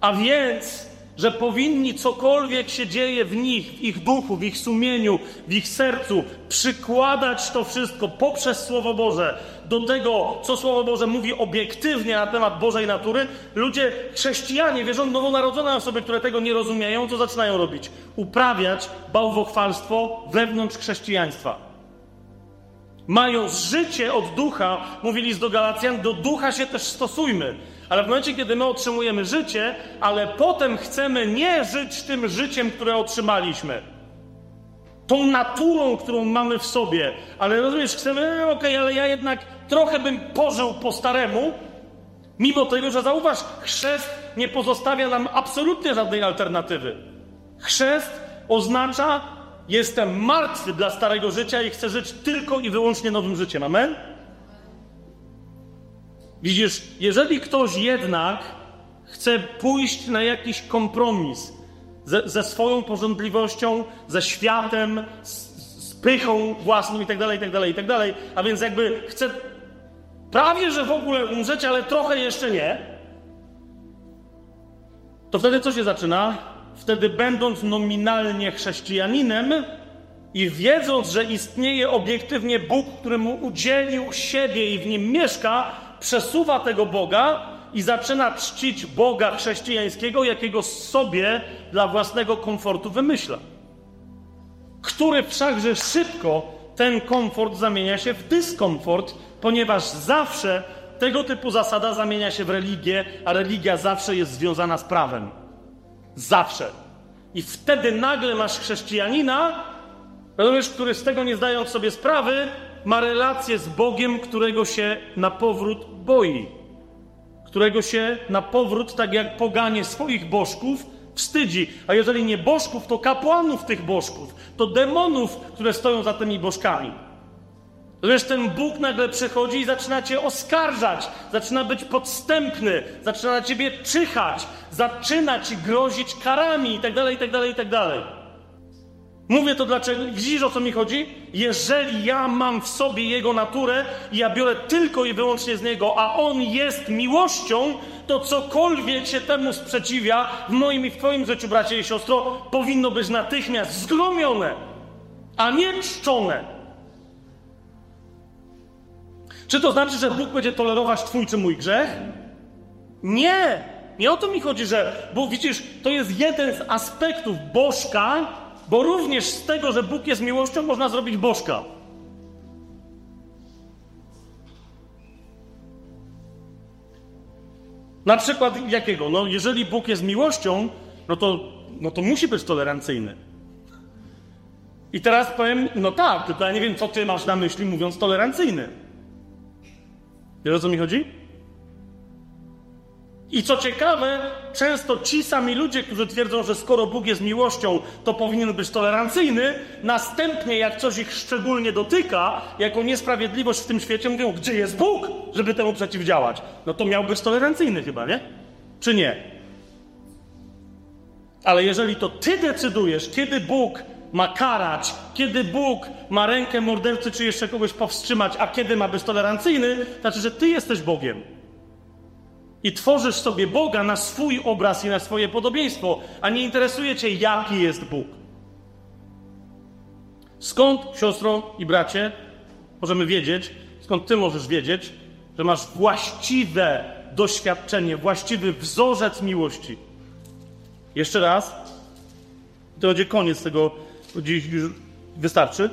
a więc że powinni cokolwiek się dzieje w nich, w ich duchu, w ich sumieniu, w ich sercu, przykładać to wszystko poprzez Słowo Boże do tego, co Słowo Boże mówi obiektywnie na temat Bożej natury, ludzie, chrześcijanie, wierzą nowonarodzone osoby, które tego nie rozumieją, co zaczynają robić? Uprawiać bałwochwalstwo wewnątrz chrześcijaństwa. Mają życie od ducha, mówili z do Galacjan, do ducha się też stosujmy. Ale w momencie, kiedy my otrzymujemy życie, ale potem chcemy nie żyć tym życiem, które otrzymaliśmy, tą naturą, którą mamy w sobie, ale rozumiesz, chcemy, e, okej, okay, ale ja jednak trochę bym pożył po staremu, mimo tego, że zauważ, chrzest nie pozostawia nam absolutnie żadnej alternatywy. Chrzest oznacza, jestem martwy dla starego życia i chcę żyć tylko i wyłącznie nowym życiem. Amen? Widzisz, jeżeli ktoś jednak chce pójść na jakiś kompromis ze, ze swoją porządliwością, ze światem, z, z pychą własną itd., itd., itd., a więc jakby chce prawie, że w ogóle umrzeć, ale trochę jeszcze nie, to wtedy co się zaczyna? Wtedy będąc nominalnie chrześcijaninem i wiedząc, że istnieje obiektywnie Bóg, który mu udzielił siebie i w nim mieszka, przesuwa tego Boga i zaczyna czcić Boga chrześcijańskiego, jakiego sobie dla własnego komfortu wymyśla. Który wszakże szybko ten komfort zamienia się w dyskomfort, ponieważ zawsze tego typu zasada zamienia się w religię, a religia zawsze jest związana z prawem. Zawsze. I wtedy nagle masz chrześcijanina, rozumiesz, który z tego nie zdając sobie sprawy, ma relację z Bogiem, którego się na powrót boi. Którego się na powrót, tak jak poganie swoich bożków, wstydzi. A jeżeli nie bożków, to kapłanów tych bożków, to demonów, które stoją za tymi bożkami. Wiesz, ten Bóg nagle przychodzi i zaczyna cię oskarżać, zaczyna być podstępny, zaczyna na ciebie czyhać, zaczyna ci grozić karami itd., itd., itd. Mówię to dlaczego, widzisz o co mi chodzi? Jeżeli ja mam w sobie Jego naturę i ja biorę tylko i wyłącznie z Niego, a On jest miłością, to cokolwiek się temu sprzeciwia w moim i w Twoim życiu, bracie i siostro, powinno być natychmiast zgromione, a nie czczone. Czy to znaczy, że Bóg będzie tolerować Twój czy mój grzech? Nie! Nie o to mi chodzi, że, bo widzisz, to jest jeden z aspektów bożka, bo również z tego, że Bóg jest miłością, można zrobić bożka. Na przykład jakiego? No, jeżeli Bóg jest miłością, no to, no to musi być tolerancyjny. I teraz powiem, no tak, tylko ja nie wiem, co ty masz na myśli, mówiąc tolerancyjny. Wiesz o co mi chodzi? I co ciekawe, często ci sami ludzie, którzy twierdzą, że skoro Bóg jest miłością, to powinien być tolerancyjny, następnie jak coś ich szczególnie dotyka, jako niesprawiedliwość w tym świecie, mówią, gdzie jest Bóg, żeby temu przeciwdziałać. No to miał być tolerancyjny chyba, nie? Czy nie? Ale jeżeli to ty decydujesz, kiedy Bóg ma karać, kiedy Bóg ma rękę mordercy czy jeszcze kogoś powstrzymać, a kiedy ma być tolerancyjny, to znaczy, że ty jesteś Bogiem. I tworzysz sobie Boga na swój obraz i na swoje podobieństwo, a nie interesuje cię, jaki jest Bóg. Skąd, siostro i bracie, możemy wiedzieć, skąd ty możesz wiedzieć, że masz właściwe doświadczenie, właściwy wzorzec miłości? Jeszcze raz, to będzie koniec tego Dziś już wystarczy.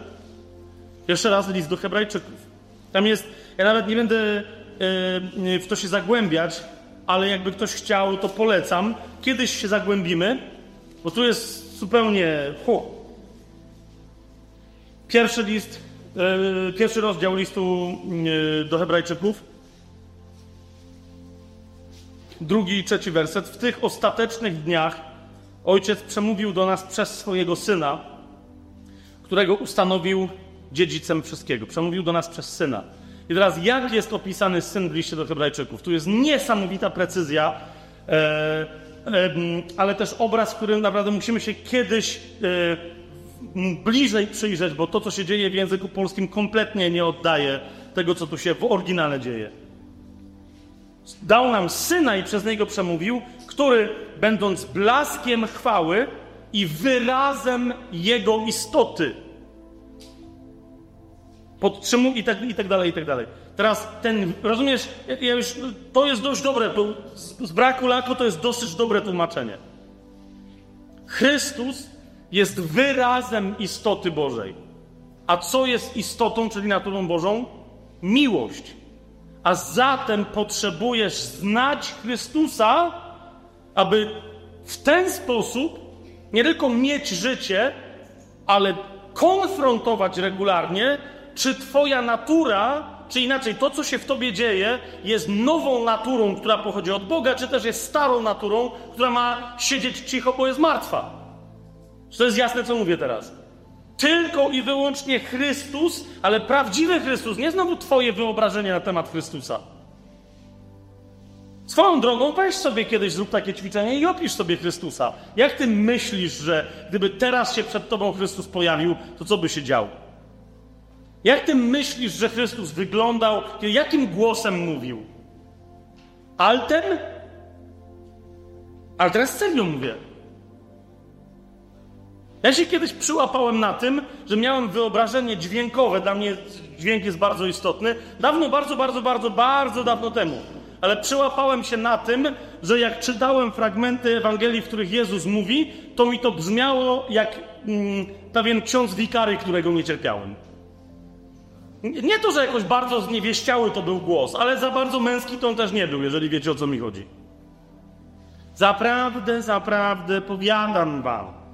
Jeszcze raz list do Hebrajczyków. Tam jest, ja nawet nie będę e, w to się zagłębiać, ale jakby ktoś chciał, to polecam. Kiedyś się zagłębimy, bo tu jest zupełnie. Hu. Pierwszy list, e, pierwszy rozdział listu e, do Hebrajczyków. Drugi i trzeci werset. W tych ostatecznych dniach Ojciec przemówił do nas przez swojego syna którego ustanowił dziedzicem wszystkiego. Przemówił do nas przez syna. I teraz, jak jest opisany syn w liście do Hebrajczyków? Tu jest niesamowita precyzja, e, e, ale też obraz, którym naprawdę musimy się kiedyś e, bliżej przyjrzeć, bo to, co się dzieje w języku polskim, kompletnie nie oddaje tego, co tu się w oryginale dzieje. Dał nam syna i przez niego przemówił, który, będąc blaskiem chwały, i wyrazem Jego istoty. Podtrzymuj i tak, i tak dalej, i tak dalej. Teraz ten, rozumiesz, ja już, to jest dość dobre, z, z braku lako to jest dosyć dobre tłumaczenie. Chrystus jest wyrazem istoty Bożej. A co jest istotą, czyli naturą Bożą? Miłość. A zatem potrzebujesz znać Chrystusa, aby w ten sposób nie tylko mieć życie, ale konfrontować regularnie, czy Twoja natura, czy inaczej to, co się w Tobie dzieje, jest nową naturą, która pochodzi od Boga, czy też jest starą naturą, która ma siedzieć cicho, bo jest martwa. Czy to jest jasne, co mówię teraz? Tylko i wyłącznie Chrystus, ale prawdziwy Chrystus, nie znowu Twoje wyobrażenie na temat Chrystusa. Swoją drogą weź sobie kiedyś, zrób takie ćwiczenie i opisz sobie Chrystusa. Jak ty myślisz, że gdyby teraz się przed tobą Chrystus pojawił, to co by się działo? Jak ty myślisz, że Chrystus wyglądał, jakim głosem mówił? Altem? Ale teraz serio mówię. Ja się kiedyś przyłapałem na tym, że miałem wyobrażenie dźwiękowe, dla mnie dźwięk jest bardzo istotny, dawno, bardzo, bardzo, bardzo, bardzo dawno temu ale przyłapałem się na tym, że jak czytałem fragmenty Ewangelii, w których Jezus mówi, to mi to brzmiało jak mm, pewien ksiądz wikary, którego nie cierpiałem. Nie to, że jakoś bardzo zniewieściały to był głos, ale za bardzo męski to on też nie był, jeżeli wiecie o co mi chodzi. Zaprawdę, zaprawdę powiadam wam.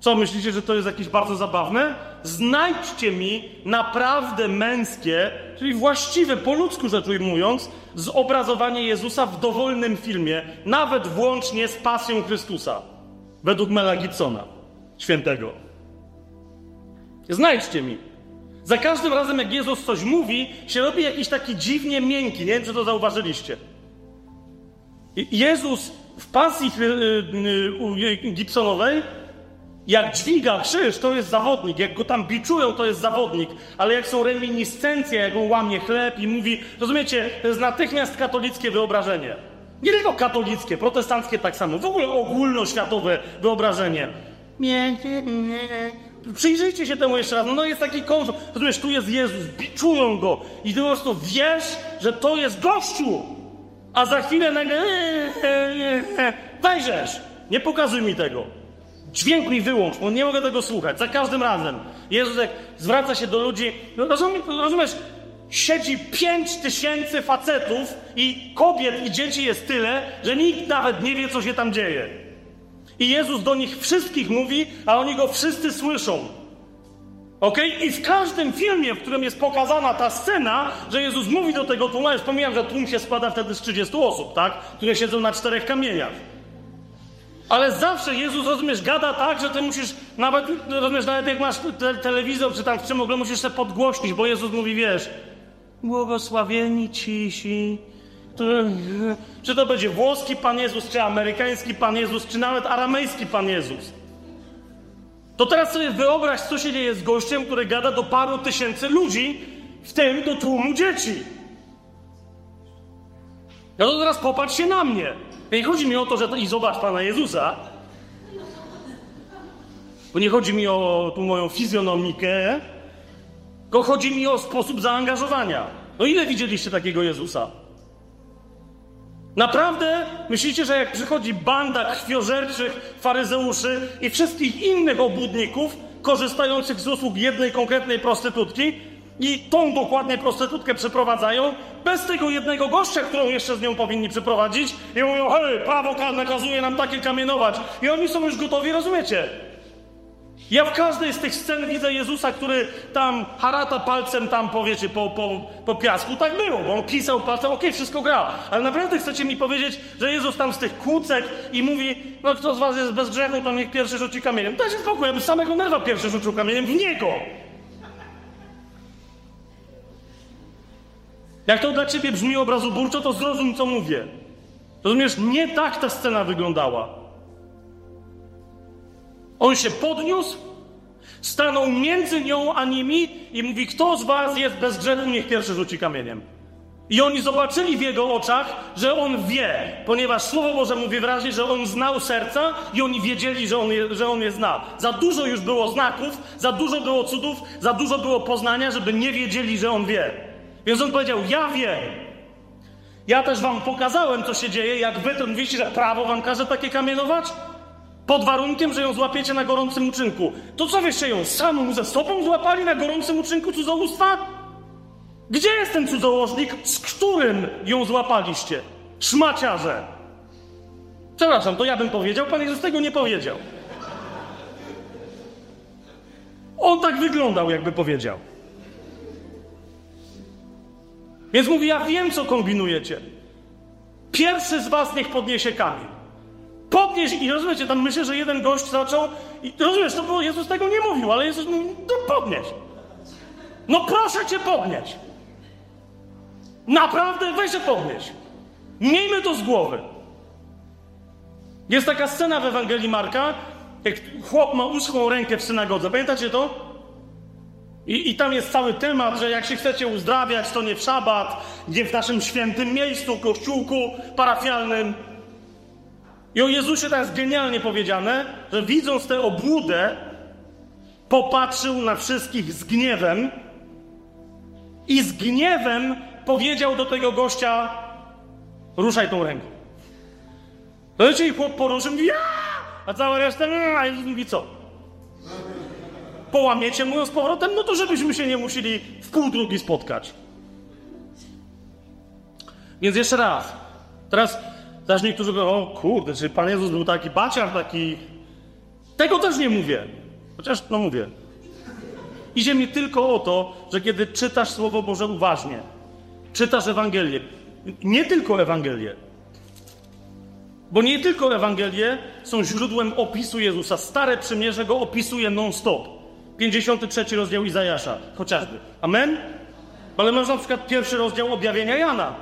Co, myślicie, że to jest jakieś bardzo zabawne? znajdźcie mi naprawdę męskie, czyli właściwe, po ludzku rzecz ujmując, zobrazowanie Jezusa w dowolnym filmie, nawet włącznie z pasją Chrystusa, według Mela Gibsona, świętego. Znajdźcie mi. Za każdym razem, jak Jezus coś mówi, się robi jakiś taki dziwnie miękki. Nie wiem, czy to zauważyliście. Jezus w pasji y, y, Gibsonowej, jak dźwiga krzyż, to jest zawodnik. Jak go tam biczują, to jest zawodnik. Ale jak są reminiscencje, jak on łamie chleb i mówi, rozumiecie, to jest natychmiast katolickie wyobrażenie. Nie tylko katolickie, protestanckie tak samo. W ogóle ogólnoświatowe wyobrażenie. Przyjrzyjcie się temu jeszcze raz. No, no jest taki konflikt. Rozumiesz, tu jest Jezus, biczują go i ty po prostu wiesz, że to jest gościu. A za chwilę nagle wejrzesz. Nie pokazuj mi tego. Dźwięk mi wyłącz, bo nie mogę tego słuchać. Za każdym razem. Jezus jak zwraca się do ludzi, no rozumiesz, rozumiesz siedzi pięć tysięcy facetów i kobiet i dzieci jest tyle, że nikt nawet nie wie, co się tam dzieje. I Jezus do nich wszystkich mówi, a oni go wszyscy słyszą. Ok? I w każdym filmie, w którym jest pokazana ta scena, że Jezus mówi do tego tłumu, ja pomijam, że tłum się składa wtedy z 30 osób, tak? Które siedzą na czterech kamieniach. Ale zawsze Jezus, rozumiesz, gada tak, że ty musisz, nawet, rozumiesz, nawet jak masz te, telewizor czy tam w czym ogóle musisz się podgłośnić, bo Jezus mówi, wiesz, błogosławieni cisi, czy to będzie włoski Pan Jezus, czy amerykański Pan Jezus, czy nawet aramejski Pan Jezus. To teraz sobie wyobraź, co się dzieje z gościem, który gada do paru tysięcy ludzi, w tym do tłumu dzieci. No to teraz popatrz się na mnie. Nie chodzi mi o to, że to i zobacz Pana Jezusa, bo nie chodzi mi o tu moją fizjonomikę, tylko chodzi mi o sposób zaangażowania. No ile widzieliście takiego Jezusa? Naprawdę myślicie, że jak przychodzi banda krwiożerczych faryzeuszy i wszystkich innych obłudników korzystających z usług jednej konkretnej prostytutki i tą dokładnie prostytutkę przeprowadzają, bez tego jednego gościa, którą jeszcze z nią powinni przeprowadzić i mówią, hej, prawo nakazuje nam takie kamienować. I oni są już gotowi, rozumiecie? Ja w każdej z tych scen widzę Jezusa, który tam harata palcem tam, powiecie, po, po, po piasku. Tak było, bo on pisał palcem, okej, okay, wszystko gra. Ale naprawdę chcecie mi powiedzieć, że Jezus tam z tych kłócek i mówi, no kto z was jest bez grzechu, to niech pierwszy rzuci kamieniem. Dajcie spokój, ja bym samego nerwa pierwszy rzucił kamieniem w niego. Jak to dla ciebie brzmi obrazoburczo, to zrozum, co mówię. Rozumiesz, nie tak ta scena wyglądała. On się podniósł, stanął między nią a nimi i mówi: Kto z was jest bez grzechu, niech pierwszy rzuci kamieniem. I oni zobaczyli w jego oczach, że on wie, ponieważ Słowo Boże mówi wyraźnie, że on znał serca i oni wiedzieli, że on, je, że on je zna. Za dużo już było znaków, za dużo było cudów, za dużo było poznania, żeby nie wiedzieli, że on wie. Więc on powiedział: Ja wiem. Ja też wam pokazałem, co się dzieje, jak to mówicie, że prawo wam każe takie kamienować? Pod warunkiem, że ją złapiecie na gorącym uczynku. To co wyście ją samą ze sobą złapali na gorącym uczynku cudzołóstwa? Gdzie jest ten cudzołożnik, z którym ją złapaliście? Szmaciarze. Przepraszam, to ja bym powiedział, Pan Jezus tego nie powiedział. On tak wyglądał, jakby powiedział. Więc mówi, ja wiem, co kombinujecie. Pierwszy z was niech podniesie kamień. Podnieś i rozumiecie, tam myślę, że jeden gość zaczął i rozumiesz, to było, Jezus tego nie mówił, ale Jezus mówi, no podnieś. No proszę cię podnieś. Naprawdę weź się podnieś. Miejmy to z głowy. Jest taka scena w Ewangelii Marka, jak chłop ma uschłą rękę w synagodze. Pamiętacie to? I, I, tam jest cały temat, że jak się chcecie uzdrawiać, to nie w szabat, nie w naszym świętym miejscu, kościółku parafialnym, i o Jezusie tak jest genialnie powiedziane, że widząc tę obłudę, popatrzył na wszystkich z gniewem i z gniewem powiedział do tego gościa: Ruszaj tą ręką. Wiecie, i chłop poruszył, mówi, a cała reszta, a Jezus mówi co? Połamiecie mu z powrotem? No to żebyśmy się nie musieli w pół drugi spotkać. Więc jeszcze raz. Teraz też niektórzy mówią, o kurde, czy Pan Jezus był taki baciar, taki... Tego też nie mówię. Chociaż, no mówię. Idzie mi tylko o to, że kiedy czytasz Słowo Boże uważnie, czytasz Ewangelię, nie tylko Ewangelię, bo nie tylko Ewangelie są źródłem opisu Jezusa. Stare Przymierze go opisuje non-stop. 53 rozdział Izajasza, chociażby. Amen? Ale masz na przykład pierwszy rozdział objawienia Jana.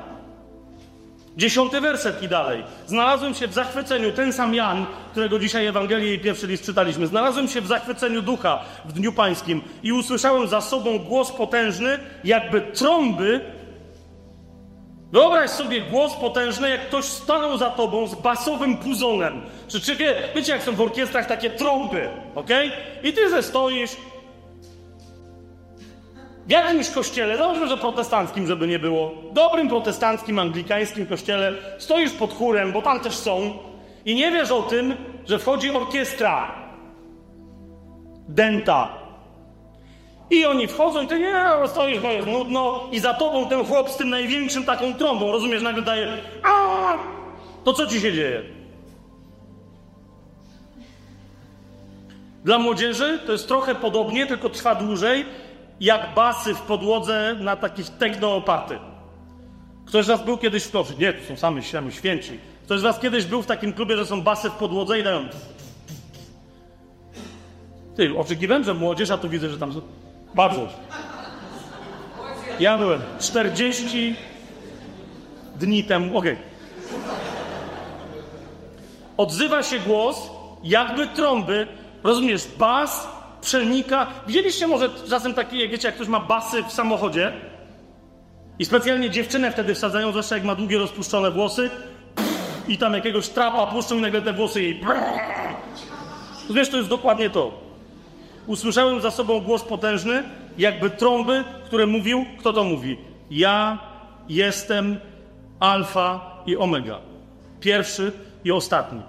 Dziesiąty werset i dalej. Znalazłem się w zachwyceniu, ten sam Jan, którego dzisiaj Ewangelię i pierwszy list czytaliśmy. Znalazłem się w zachwyceniu ducha w dniu pańskim i usłyszałem za sobą głos potężny, jakby trąby. Wyobraź sobie głos potężny, jak ktoś stanął za tobą z basowym puzonem. Czy, czy wie, wiecie, jak są w orkiestrach takie trąby, ok? I ty ze stoisz, w jakimś kościele, dobrze, że protestanckim, żeby nie było, dobrym protestanckim, anglikańskim kościele, stoisz pod chórem, bo tam też są, i nie wiesz o tym, że wchodzi orkiestra denta. I oni wchodzą i ty nie, stoisz, bo jest nudno, i za tobą ten chłop z tym największym taką trąbą, rozumiesz, nagle daje Aaa! To co ci się dzieje? Dla młodzieży to jest trochę podobnie, tylko trwa dłużej jak basy w podłodze na takie technoopaty. Ktoś z was był kiedyś w klubie? Nie, to są sami święci. Ktoś z was kiedyś był w takim klubie, że są basy w podłodze i dają... Ty, oczekiwałem, że młodzież, a tu widzę, że tam są... Bardzo. Ja byłem 40 dni temu, okej. Okay. Odzywa się głos, jakby trąby, rozumiesz, bas przenika. Widzieliście może czasem takie, wiecie, jak ktoś ma basy w samochodzie i specjalnie dziewczynę wtedy wsadzają, zwłaszcza jak ma długie, rozpuszczone włosy i tam jakiegoś trapa puszczą i nagle te włosy jej... Wiesz, to jest dokładnie to. Usłyszałem za sobą głos potężny, jakby trąby, które mówił, kto to mówi? Ja jestem alfa i omega. Pierwszy i ostatni.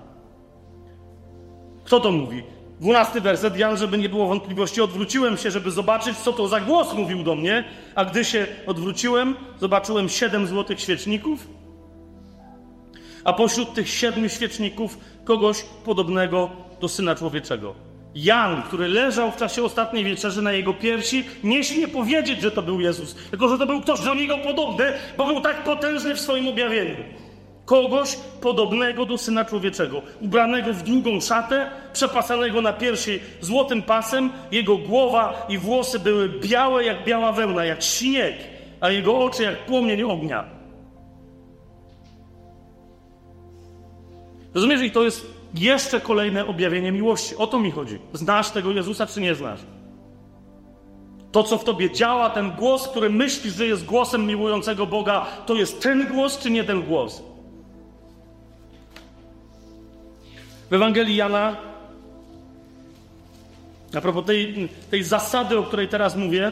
Kto to mówi? Dwunasty werset, Jan, żeby nie było wątpliwości, odwróciłem się, żeby zobaczyć, co to za głos mówił do mnie, a gdy się odwróciłem, zobaczyłem siedem złotych świeczników, a pośród tych siedmiu świeczników kogoś podobnego do Syna Człowieczego. Jan, który leżał w czasie ostatniej wieczerzy na jego piersi, nie śmie powiedzieć, że to był Jezus, tylko że to był ktoś do niego podobny, bo był tak potężny w swoim objawieniu. Kogoś podobnego do Syna Człowieczego, ubranego w długą szatę, przepasanego na piersi złotym pasem, jego głowa i włosy były białe jak biała wełna, jak śnieg, a jego oczy jak płomień ognia. Rozumiesz, i to jest jeszcze kolejne objawienie miłości. O to mi chodzi. Znasz tego Jezusa, czy nie znasz? To, co w tobie działa, ten głos, który myślisz, że jest głosem miłującego Boga, to jest ten głos, czy nie ten głos? W Ewangelii Jana, a propos tej, tej zasady, o której teraz mówię,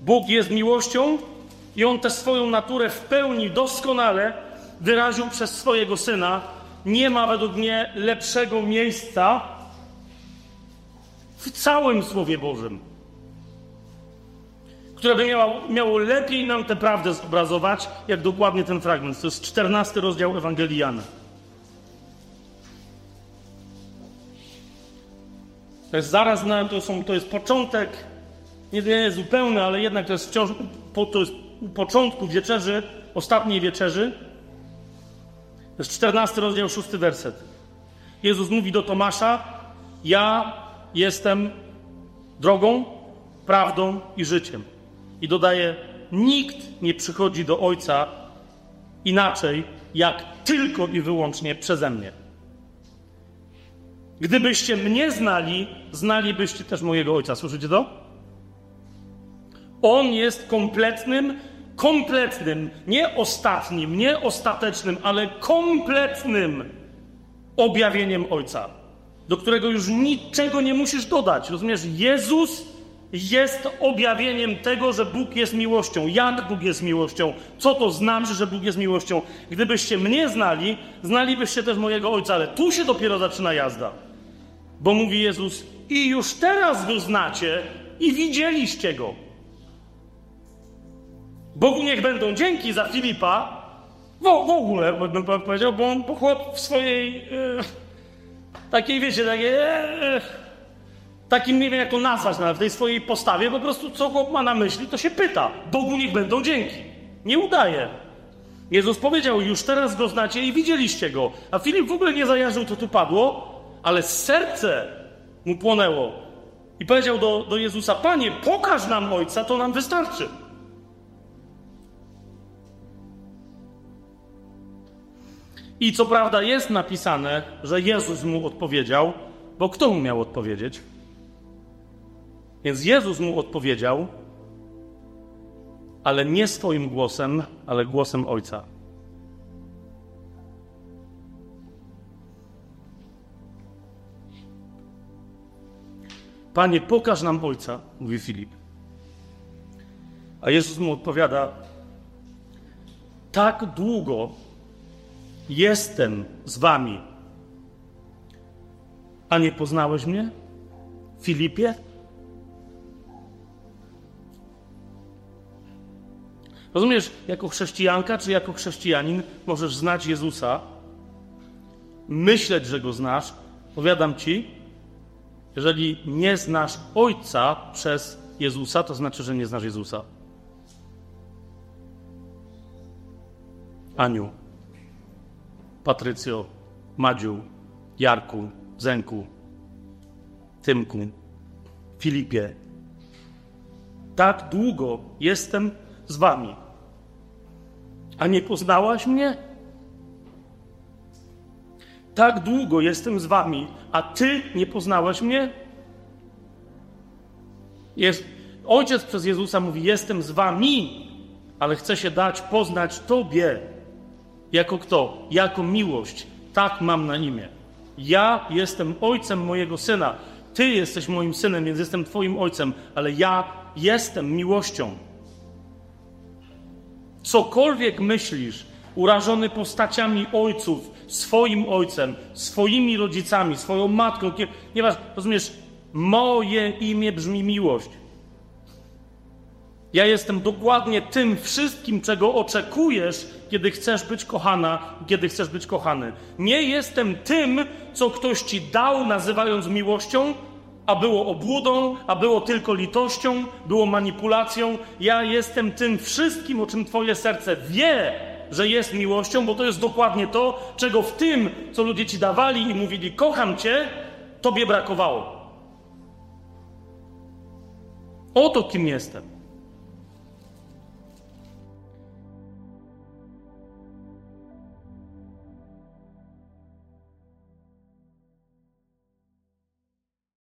Bóg jest miłością i On tę swoją naturę w pełni, doskonale wyraził przez swojego Syna. Nie ma według mnie lepszego miejsca w całym Słowie Bożym, które by miało, miało lepiej nam tę prawdę zobrazować, jak dokładnie ten fragment. To jest 14 rozdział Ewangelii Jana. To jest zaraz, na, to, są, to jest początek, nie, nie zupełny, ale jednak to jest wciąż, to jest u początku wieczerzy, ostatniej wieczerzy. To jest 14 rozdział, 6 werset. Jezus mówi do Tomasza: Ja jestem drogą, prawdą i życiem. I dodaje: Nikt nie przychodzi do Ojca inaczej, jak tylko i wyłącznie przeze mnie. Gdybyście mnie znali, znalibyście też mojego ojca. Słyszycie to? On jest kompletnym, kompletnym, nie ostatnim, nie ostatecznym, ale kompletnym objawieniem ojca, do którego już niczego nie musisz dodać. Rozumiesz? Jezus jest objawieniem tego, że Bóg jest miłością. Jak Bóg jest miłością? Co to znaczy, że Bóg jest miłością? Gdybyście mnie znali, znalibyście też mojego ojca, ale tu się dopiero zaczyna jazda. Bo mówi Jezus, i już teraz go znacie i widzieliście go. Bogu niech będą dzięki za Filipa, w, w ogóle bym powiedział, bo on chłop w swojej e, takiej, wiecie, takiej, e, takim, nie wiem jak to nazwać, nawet w tej swojej postawie, po prostu co chłop ma na myśli, to się pyta. Bogu niech będą dzięki. Nie udaje. Jezus powiedział, już teraz go znacie i widzieliście go. A Filip w ogóle nie zajarzył, co tu padło, ale serce mu płonęło. I powiedział do, do Jezusa: Panie, pokaż nam ojca, to nam wystarczy. I co prawda jest napisane, że Jezus mu odpowiedział, bo kto mu miał odpowiedzieć? Więc Jezus mu odpowiedział, ale nie swoim głosem, ale głosem Ojca. Panie, pokaż nam Ojca, mówi Filip. A Jezus mu odpowiada: Tak długo jestem z wami, a nie poznałeś mnie, Filipie? Rozumiesz, jako chrześcijanka czy jako chrześcijanin możesz znać Jezusa, myśleć, że go znasz. Powiadam ci, jeżeli nie znasz Ojca przez Jezusa, to znaczy, że nie znasz Jezusa. Aniu, Patrycjo, Madziu, Jarku, Zenku, Tymku, Filipie. Tak długo jestem z wami. A nie poznałaś mnie? Tak długo jestem z wami, a ty nie poznałeś mnie? Jest, ojciec przez Jezusa mówi: Jestem z wami, ale chcę się dać poznać Tobie. Jako kto? Jako miłość. Tak mam na imię. Ja jestem ojcem mojego syna. Ty jesteś moim synem, więc jestem Twoim ojcem, ale ja jestem miłością. Cokolwiek myślisz, urażony postaciami ojców, swoim ojcem, swoimi rodzicami, swoją matką, ponieważ, rozumiesz, moje imię brzmi miłość. Ja jestem dokładnie tym wszystkim, czego oczekujesz, kiedy chcesz być kochana, kiedy chcesz być kochany. Nie jestem tym, co ktoś ci dał, nazywając miłością, a było obłudą, a było tylko litością, było manipulacją. Ja jestem tym wszystkim, o czym Twoje serce wie, że jest miłością, bo to jest dokładnie to, czego w tym, co ludzie ci dawali i mówili: Kocham Cię, Tobie brakowało. Oto kim jestem.